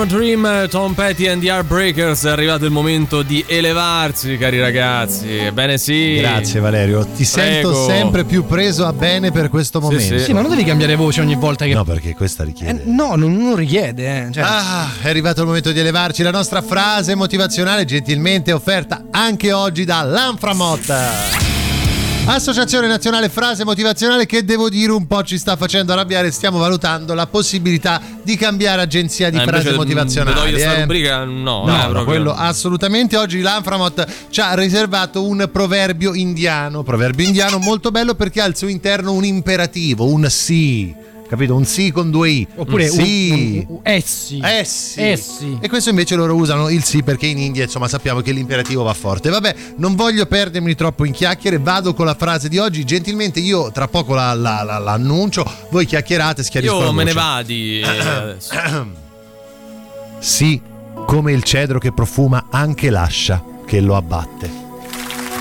Dream, Tom Petty and the Heartbreakers. È arrivato il momento di elevarsi, cari ragazzi. Ebbene sì. Grazie Valerio, ti sento Prego. sempre più preso a bene per questo momento. Sì, ma non devi cambiare voce ogni volta che. No, perché questa richiede. Eh, no, non, non richiede, eh. Cioè, Ah, è arrivato il momento di elevarci. La nostra frase motivazionale, gentilmente offerta anche oggi da Lanframotta. Associazione Nazionale Frase Motivazionale che devo dire un po' ci sta facendo arrabbiare. Stiamo valutando la possibilità di cambiare agenzia di Eh, frasi invece, motivazionali. mm, vedo io sta eh. rubrica, no, No, eh, no, quello assolutamente. Oggi l'Anframot ci ha riservato un proverbio indiano. Proverbio indiano molto bello perché ha al suo interno un imperativo, un sì. Capito? Un sì con due i. Oppure un sì. un- un- un- essi. Essi. Essi. E questo invece loro usano il sì perché in India insomma sappiamo che l'imperativo va forte. Vabbè, non voglio perdermi troppo in chiacchiere, vado con la frase di oggi. Gentilmente io tra poco la, la- la- l'annuncio, voi chiacchierate, schiarisco Io me ne vadi. eh. (coughs) Sì, come il cedro che profuma anche l'ascia che lo abbatte.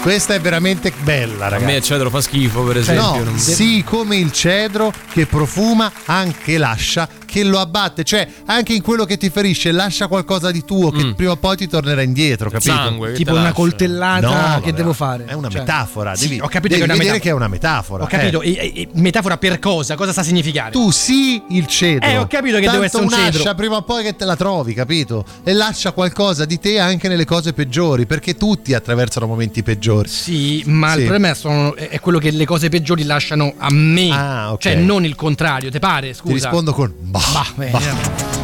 Questa è veramente bella, A ragazzi. me il cedro fa schifo, per esempio. No, non- sì, come il cedro che profuma anche l'ascia che lo abbatte, cioè anche in quello che ti ferisce lascia qualcosa di tuo che prima o poi ti tornerà indietro, capito? Mm. Sangue, tipo una lascia. coltellata No, che devo fare. È una Cioè, metafora, sì, devi, ho capito devi che è una vedere metafora. che è una metafora. Ho capito, eh. e- e- metafora per cosa? Cosa sta a significare? Tu sì il cedro. Eh, ho capito che Tanto deve essere un cedro. prima o poi che te la trovi, capito? E lascia qualcosa di te anche nelle cose peggiori, perché tutti attraversano momenti peggiori. Sì, ma Sì. il problema sono- è quello che le cose peggiori lasciano a me. Ah, ok. Cioè, non il contrario, te pare? Scusa. Ti rispondo con bah, Bah, beh, bah.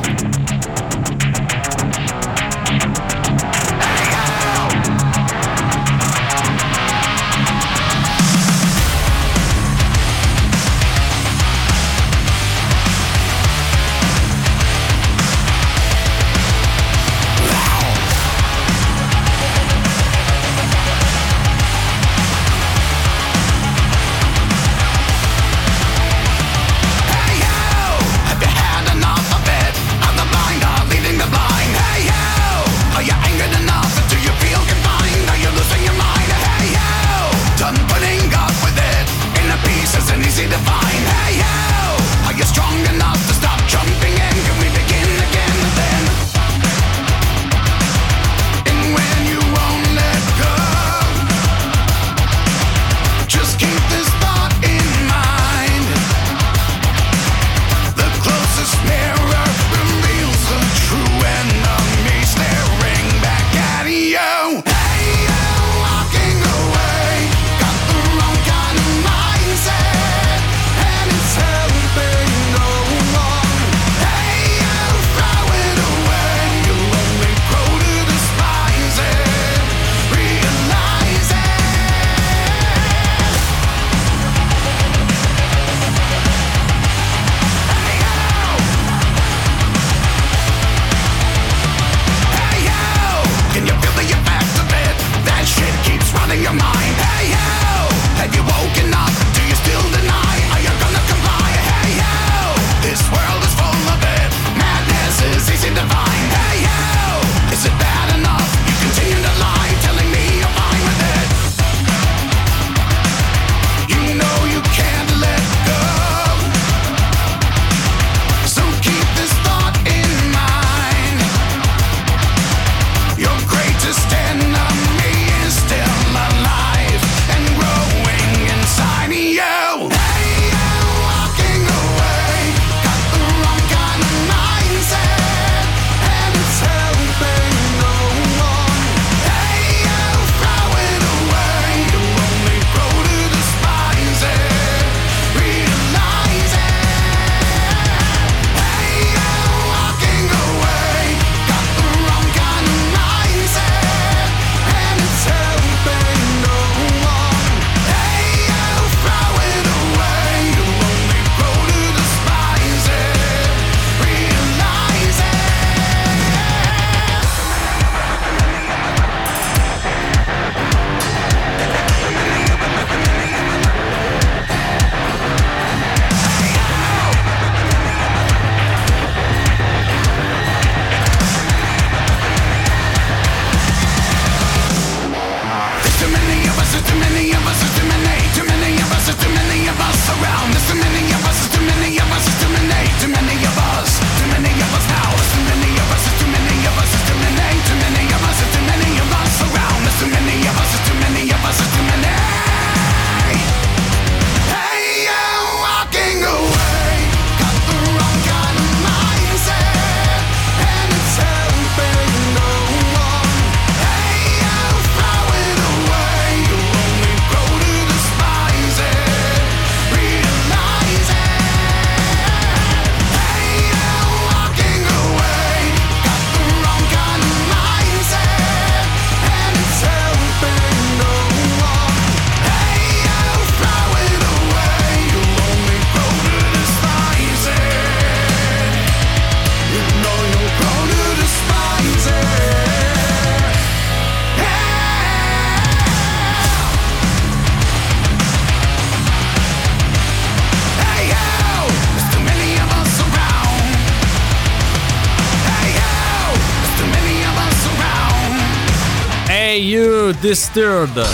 Disturbed.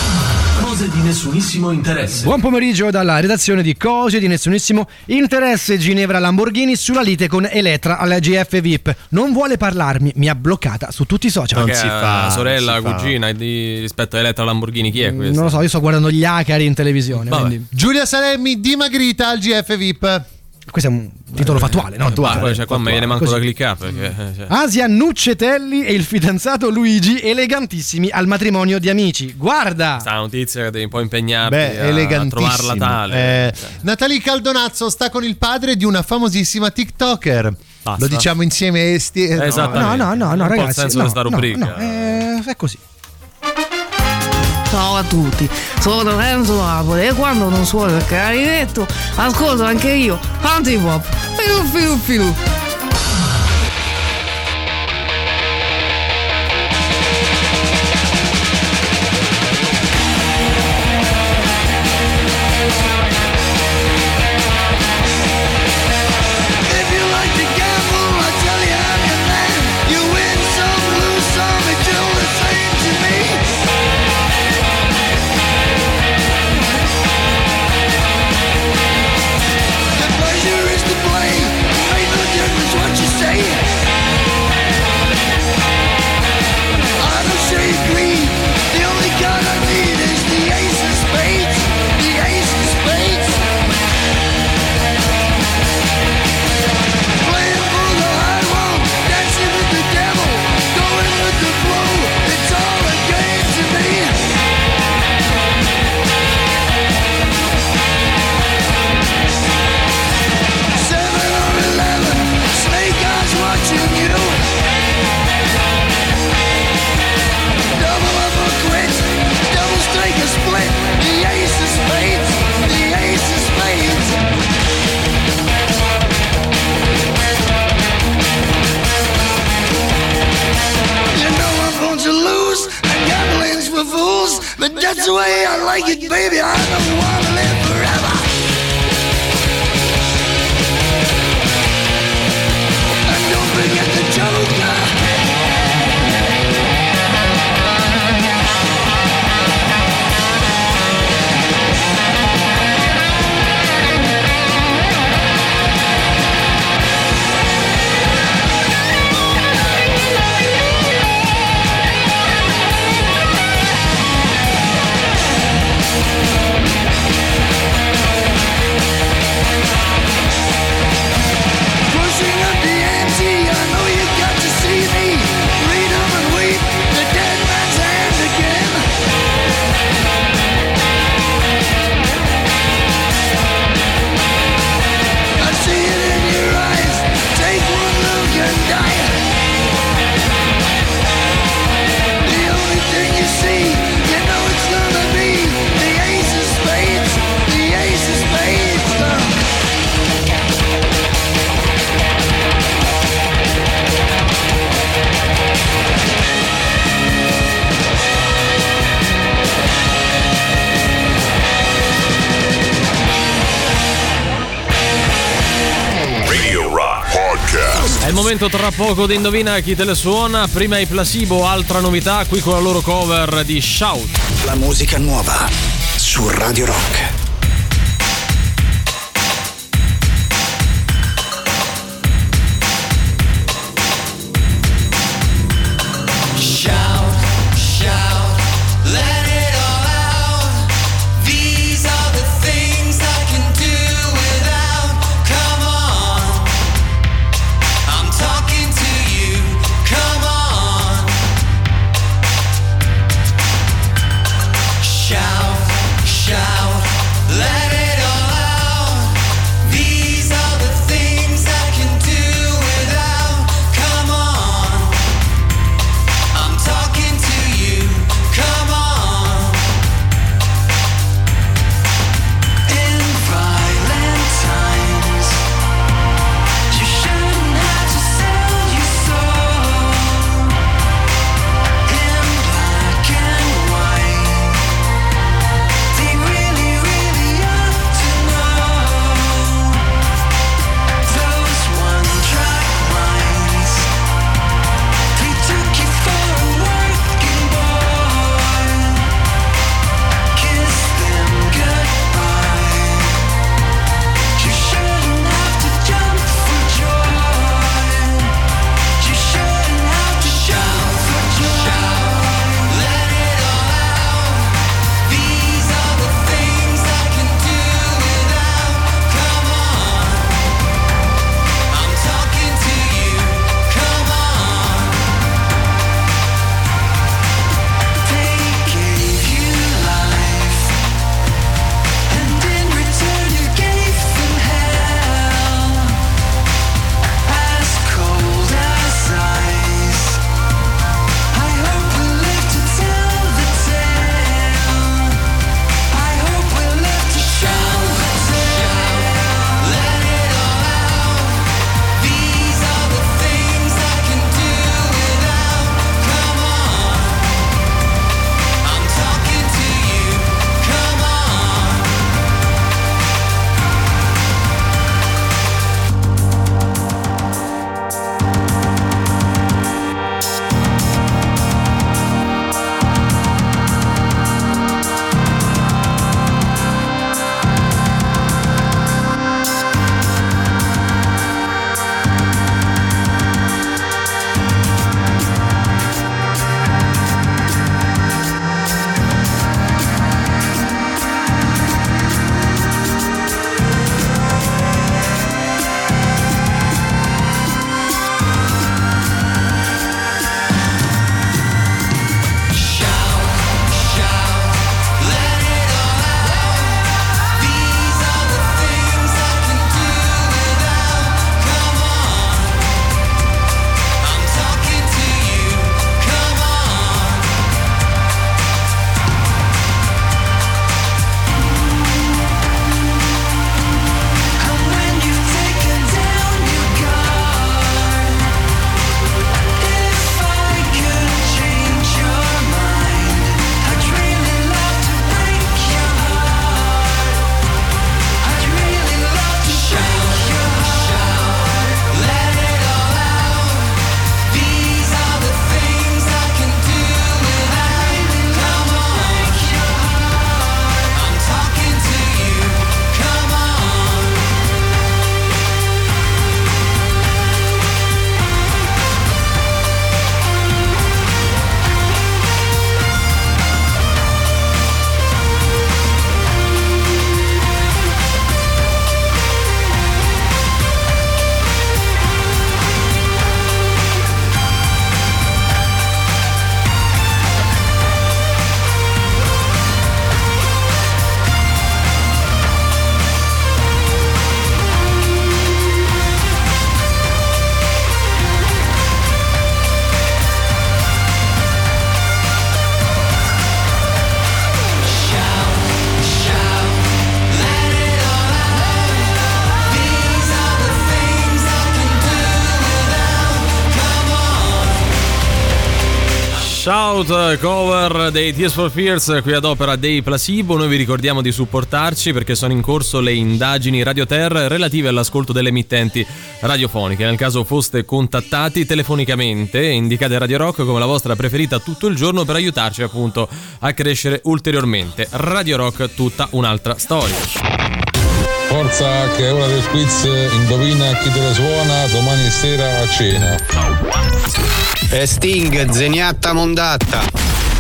Cose di nessunissimo interesse. Buon pomeriggio dalla redazione di Cose di nessunissimo interesse Ginevra Lamborghini sulla lite con Elettra alla GF VIP. Non vuole parlarmi, mi ha bloccata su tutti i social. Perché la sorella, cugina di, rispetto a Elettra Lamborghini, chi è questa? Non lo so, io sto guardando gli Acari in televisione. Giulia Salemmi dimagrita al GF VIP. Questo è un titolo fattuale, no? Poi, cioè, qua me ne manco Così. da cliccare perché. cioè. Asia Nuccetelli e il fidanzato Luigi elegantissimi al matrimonio di amici. Guarda! Sta notizia che devi un po' impegnarti Beh, a elegantissimo. trovarla tale. Eh, Natalie Caldonazzo sta con il padre di una famosissima TikToker. Basta. Lo diciamo insieme esti. eh, no. No, no, no, no, po' il ragazzi. senso no, di sta no, rubrica. no, eh, è così. Ciao a tutti, sono Renzo Napoli e quando non suono il clarinetto ascolto anche io Antipop. Filu filu filu. The way I like it, baby. I don't want to live Momento tra poco di indovina chi te le suona. Prima i placebo, altra novità qui con la loro cover di Shout. La musica nuova su Radio Rock. Shout cover dei Tears for Fears qui ad opera dei Placebo. Noi vi ricordiamo di supportarci perché sono in corso le indagini Radio Terra relative all'ascolto delle emittenti radiofoniche. Nel caso foste contattati telefonicamente, indicate Radio Rock come la vostra preferita tutto il giorno per aiutarci appunto a crescere ulteriormente. Radio Rock tutta un'altra storia. Forza che è ora del quiz, indovina chi te la suona domani sera a cena. E Sting, zeniatta mondatta.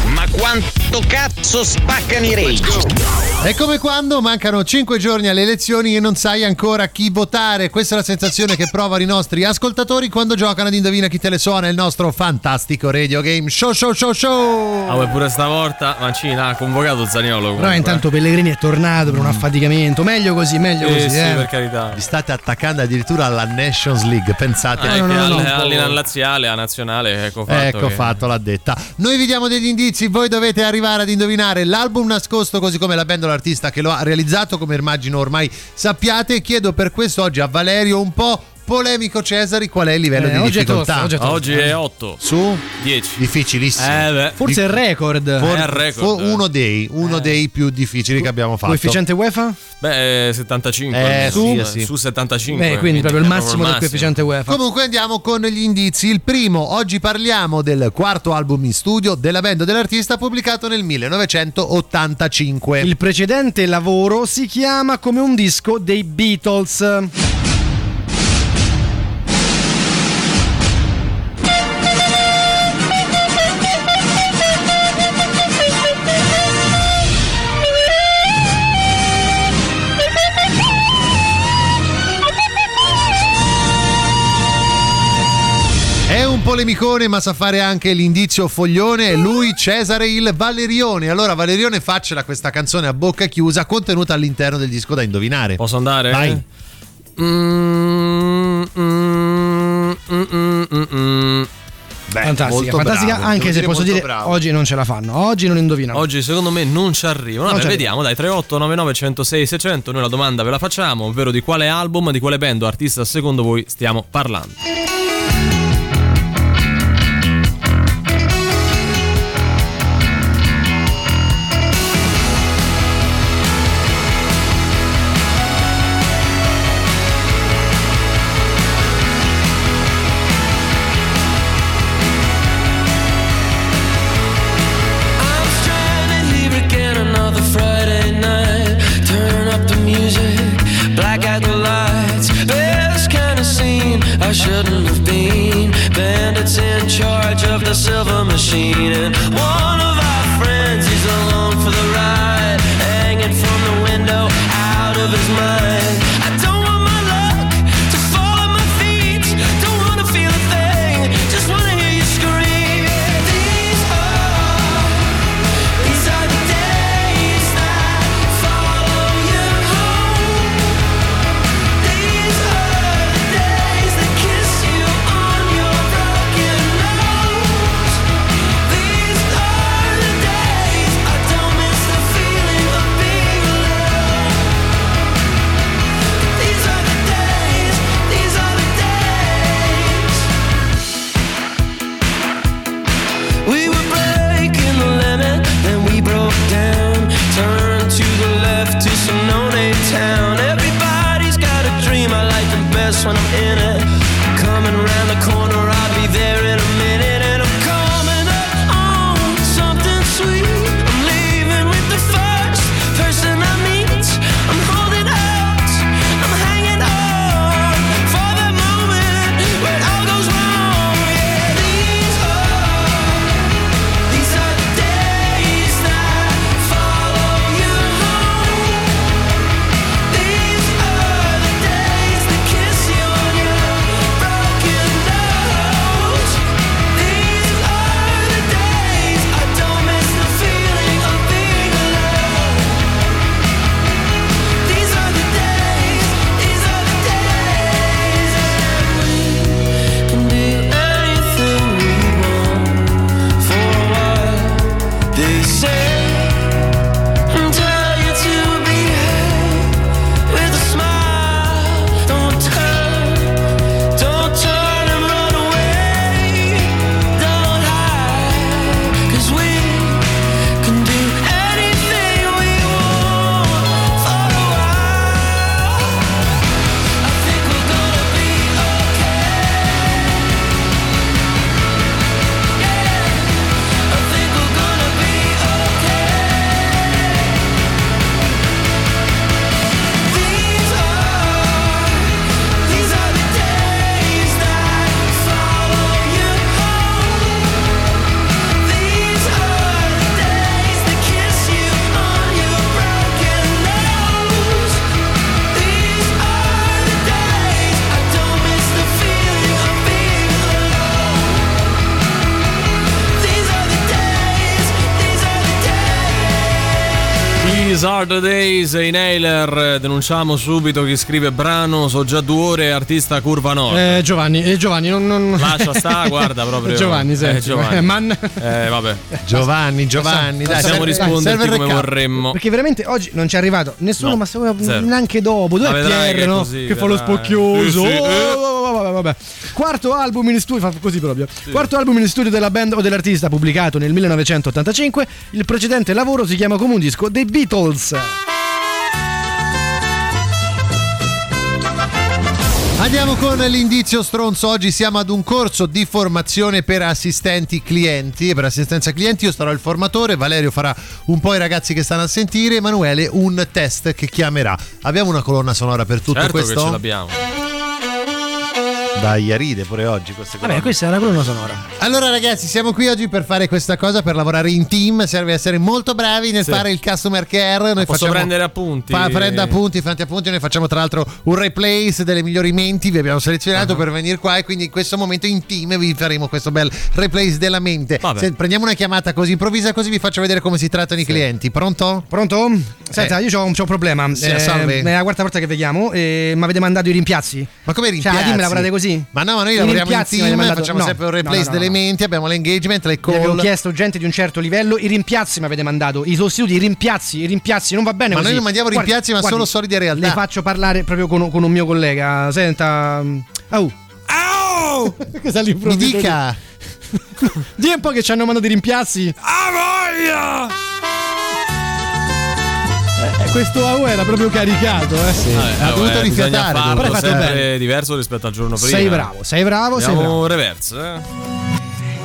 Ma quanto cazzo spaccano i rage? È come quando mancano 5 giorni alle elezioni e non sai ancora chi votare. Questa è la sensazione che provano i nostri ascoltatori quando giocano ad Indovina chi te le suona il nostro fantastico radio game show show show show. Ah, pure stavolta Mancina ha convocato Zaniolo. Però comunque. intanto Pellegrini è tornato per un affaticamento. Meglio così, meglio Sì, così. sì, eh. per carità. Vi state attaccando addirittura alla Nations League, pensate. Ah, no, che no, no, all'inal laziale, a nazionale, ecco fatto. Ecco che- fatto, l'ha detta. Noi vi diamo degli indizi, voi dovete arrivare ad indovinare l'album nascosto così come la band o l'artista che lo ha realizzato, come immagino ormai sappiate. Chiedo per questo oggi a Valerio un po' polemico Cesari qual è il livello Eh, di oggi è difficoltà. tosta, oggi è tosta. Oggi è 8. Su 10. difficilissimo. Eh beh. Forse è il record. For- è il record, for- eh. uno dei, uno dei più difficili che abbiamo fatto. Coefficiente UEFA? Beh, eh, 75. Eh, almeno, sì, eh, sì. Su 75. Beh, quindi proprio il è massimo del coefficiente UEFA. Comunque andiamo con gli indizi. Il primo, oggi parliamo del quarto album in studio della band dell'artista pubblicato nel 1985. Il precedente lavoro si chiama come un disco dei Beatles. Polemicone, ma sa fare anche l'indizio foglione. È lui, Cesare il Valerione. Allora, Valerione, faccela questa canzone a bocca chiusa, contenuta all'interno del disco da indovinare. Posso andare? Vai. Mm, mm, mm, mm, mm, mm. Beh, fantastica, fantastica. bravo, anche se dire posso dire, bravo. oggi non ce la fanno. Oggi non indovinano. Oggi secondo me non ci arrivano. Vabbè, ci vediamo, dai, 38 99 106 600, noi la domanda ve la facciamo, ovvero di quale album, di quale band o artista secondo voi stiamo parlando. Are the days, i Nailer. Denunciamo subito chi scrive brano, so già due ore, artista curva nord. Eh, Giovanni, eh, Giovanni, non, non... Lascia sta, (laughs) guarda proprio. Giovanni, senti. Eh, Giovanni. Eh, man- Eh, vabbè. Giovanni, Giovanni, dai, Possiamo serve- risponderti come vorremmo. Perché veramente oggi non ci è arrivato nessuno, No, ma neanche dopo. Dove è Pierre, che no? così, che fa lo spocchioso. Sì, sì. Oh, vabbè, vabbè. Quarto album in studio, fa così proprio. Quarto album in studio della band o dell'artista pubblicato nel 1985. Il precedente lavoro si chiama come un disco dei Beatles. Andiamo con l'indizio stronzo. Oggi siamo ad un corso di formazione per assistenti clienti. E per assistenza clienti io sarò il formatore, Valerio farà un po' i ragazzi che stanno a sentire, Emanuele un test che chiamerà. Abbiamo una colonna sonora per tutto certo questo? che ce l'abbiamo. Dai, a ride pure oggi queste cose. Vabbè, questa è una colonna sonora. Allora ragazzi, siamo qui oggi per fare questa cosa, per lavorare in team, serve essere molto bravi nel Sì. fare il customer care. Noi Posso facciamo prendere appunti? Fa, prenda appunti, fate appunti, noi facciamo tra l'altro un replace delle migliori menti, vi abbiamo selezionato Uh-huh. per venire qua e quindi in questo momento in team vi faremo questo bel replace della mente. Se- prendiamo una chiamata così improvvisa così vi faccio vedere come si trattano i clienti. Pronto? Pronto? Senta, io ho un, c'ho un problema. Sì, salve. è la quarta volta che vediamo e mi avete mandato i rimpiazzi. Ma come rimpiazzi? Cioè, la team lavorate così? Ma no, ma noi lavoriamo in team, facciamo no, sempre un replace no, no, delle no. menti, abbiamo l'engagement, le call. chiesto gente di un certo livello, i rimpiazzi mi avete mandato, i sostituti, i rimpiazzi, i rimpiazzi, non va bene Ma così. noi non mandiamo Guardi, rimpiazzi, ma guardi, solo solidi a realtà. Le faccio parlare proprio con, con un mio collega. Senta. Oh. (laughs) Cosa Mi dica. (laughs) Dì un po' che ci hanno mandato i rimpiazzi. Ah, voglia! Eh, questo AU era proprio caricato, eh. Vabbè, dovuto eh, bisogna rifiatare, farlo però hai fatto sempre bene. diverso rispetto al giorno prima. Sei bravo, sei bravo, sei Andiamo bravo. reverse. eh.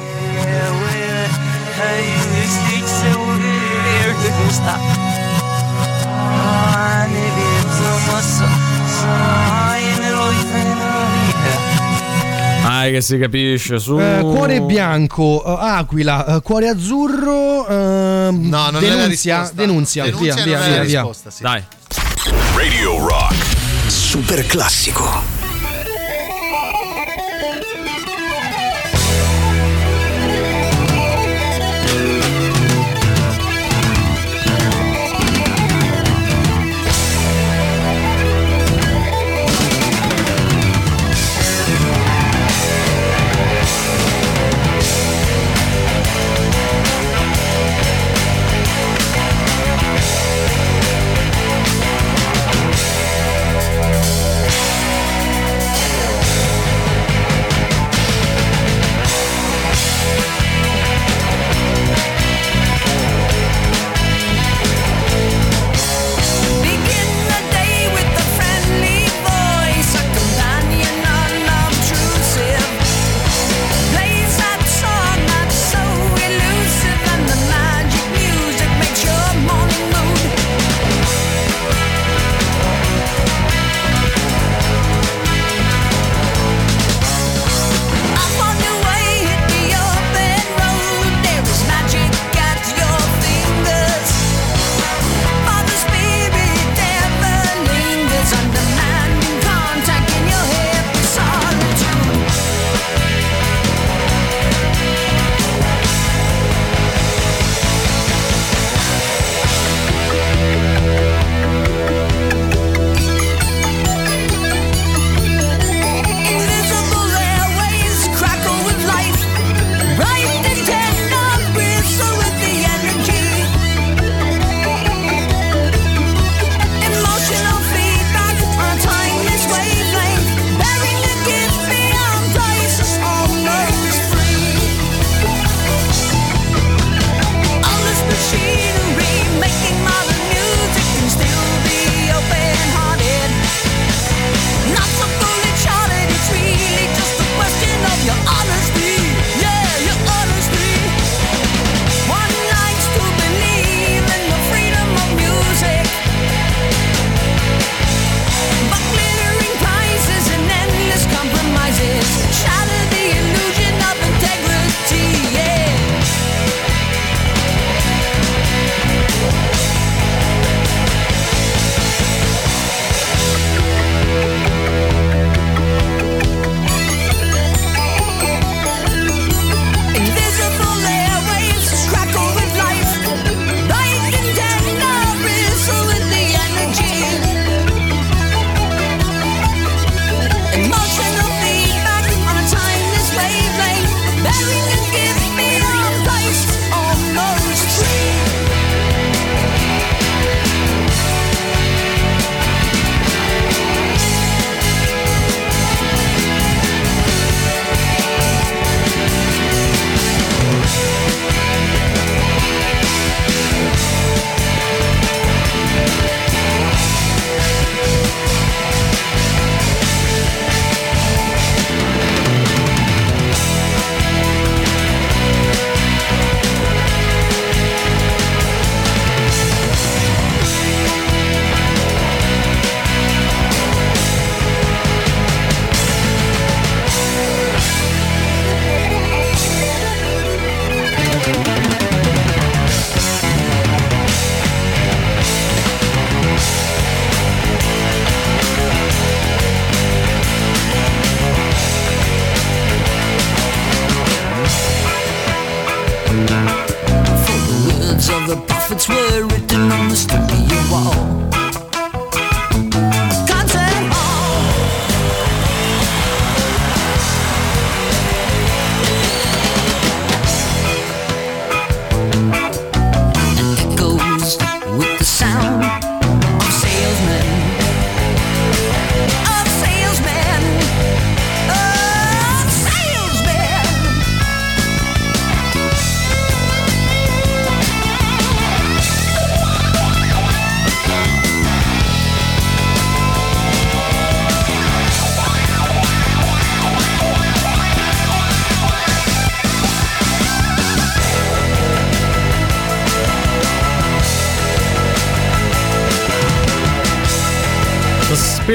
Dai che si capisce su. Eh, cuore bianco, eh, aquila, eh, cuore azzurro, ehm, No, non è la denunzia, denunzia, Denunzia via, è via, via. risposta, sì. Dai. Radio Rock. Super classico.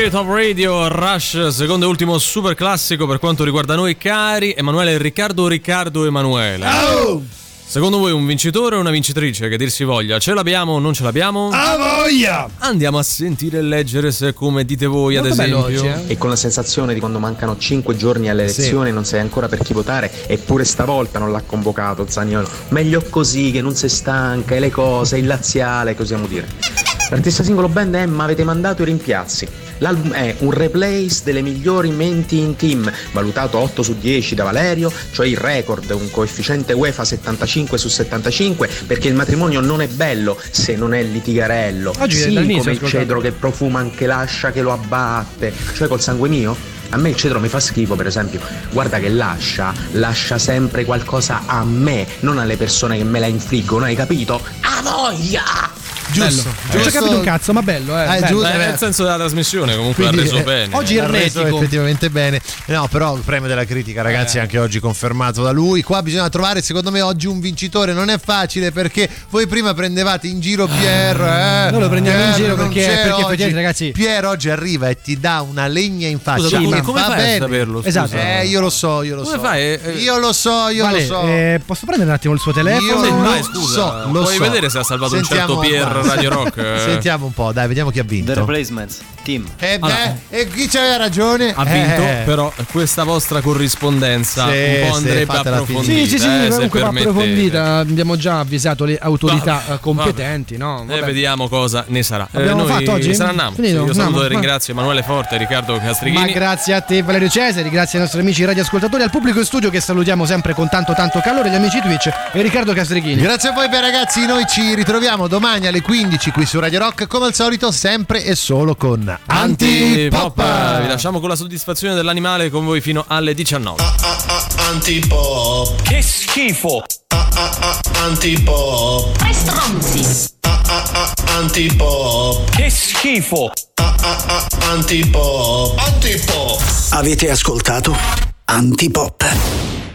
Spirit of Radio Rush, secondo e ultimo super classico per quanto riguarda noi cari Emanuele Riccardo Riccardo Emanuele. Secondo voi un vincitore o una vincitrice? Che dir si voglia? Ce l'abbiamo o non ce l'abbiamo? A voglia! Andiamo a sentire e leggere se come dite voi ad Molto bello esempio. oggi, E con la sensazione di quando mancano 5 giorni alle Sì. elezioni non sai ancora per chi votare, eppure stavolta non l'ha convocato Zaniolo. Meglio così che non si stanca e le cose, il laziale, che osiamo dire. L'artista singolo band è Ma avete mandato i rimpiazzi. L'album è un replace delle migliori menti in team, valutato 8 su 10 da Valerio, cioè il record, un coefficiente UEFA 75 su 75, perché il matrimonio non è bello se non è litigarello. Oggi sì, dall'inizio come il cedro che profuma anche l'ascia che lo abbatte, cioè col sangue mio? A me il cedro mi fa schifo, per esempio. Guarda che l'ascia lascia sempre qualcosa a me, non alle persone che me la infliggono, hai capito? A voglia! Giusto. Non ci ho capito un cazzo, ma bello, eh. Eh, bello. giusto, eh. nel senso della trasmissione comunque Quindi, l'ha reso eh, bene. oggi è Ha reso effettivamente bene. No, però il premio della critica, ragazzi, Eh. anche oggi confermato da lui. Qua bisogna trovare, secondo me, oggi un vincitore. Non è facile perché voi prima prendevate in giro Pier. Eh, Noi lo prendiamo in Pier giro perché- perché oggi. ragazzi- Pier oggi arriva e ti dà una legna in faccia. Scusa, ma come va fai a bene. saperlo, scusa? Esatto. Eh, io lo so, io lo Come so. fai? Eh, eh, Io lo so, io Vale, lo so. eh, posso prendere un attimo il suo telefono? Io lo scusa, so, lo puoi so. vedere se ha salvato un certo Pier guarda. Radio Rock, (laughs) eh. Sentiamo un po', dai, vediamo chi ha vinto. The Replacements, team. Eh, beh, Allora. e chi c'aveva ragione? Ha vinto, Eh. però questa vostra corrispondenza Sì, un po' andrebbe approfondita. Sì, sì, sì, eh, comunque va approfondita. Abbiamo già avvisato le autorità Vabbè, eh, competenti, no? E Vabbè. vediamo cosa ne sarà. Eh, Abbiamo noi fatto oggi? sarà Namo. Sì, Finito? io saluto e ma- ringrazio Emanuele Forte e Riccardo Castrichini. Ma grazie a te Valerio Cesari, grazie ai nostri amici radioascoltatori, al pubblico in studio che salutiamo sempre con tanto tanto calore, gli amici Twitch e Riccardo Castrichini. Grazie a voi bei ragazzi, noi ci ritroviamo domani alle 15 qui su Radio Rock come al solito sempre e solo con Antipop. Antipop. Vi lasciamo con la soddisfazione dell'animale con voi fino alle 19. Antipop. Che schifo. Antipop. Tre stronzi. Antipop. Che schifo. Antipop. Antipop. Avete ascoltato Antipop.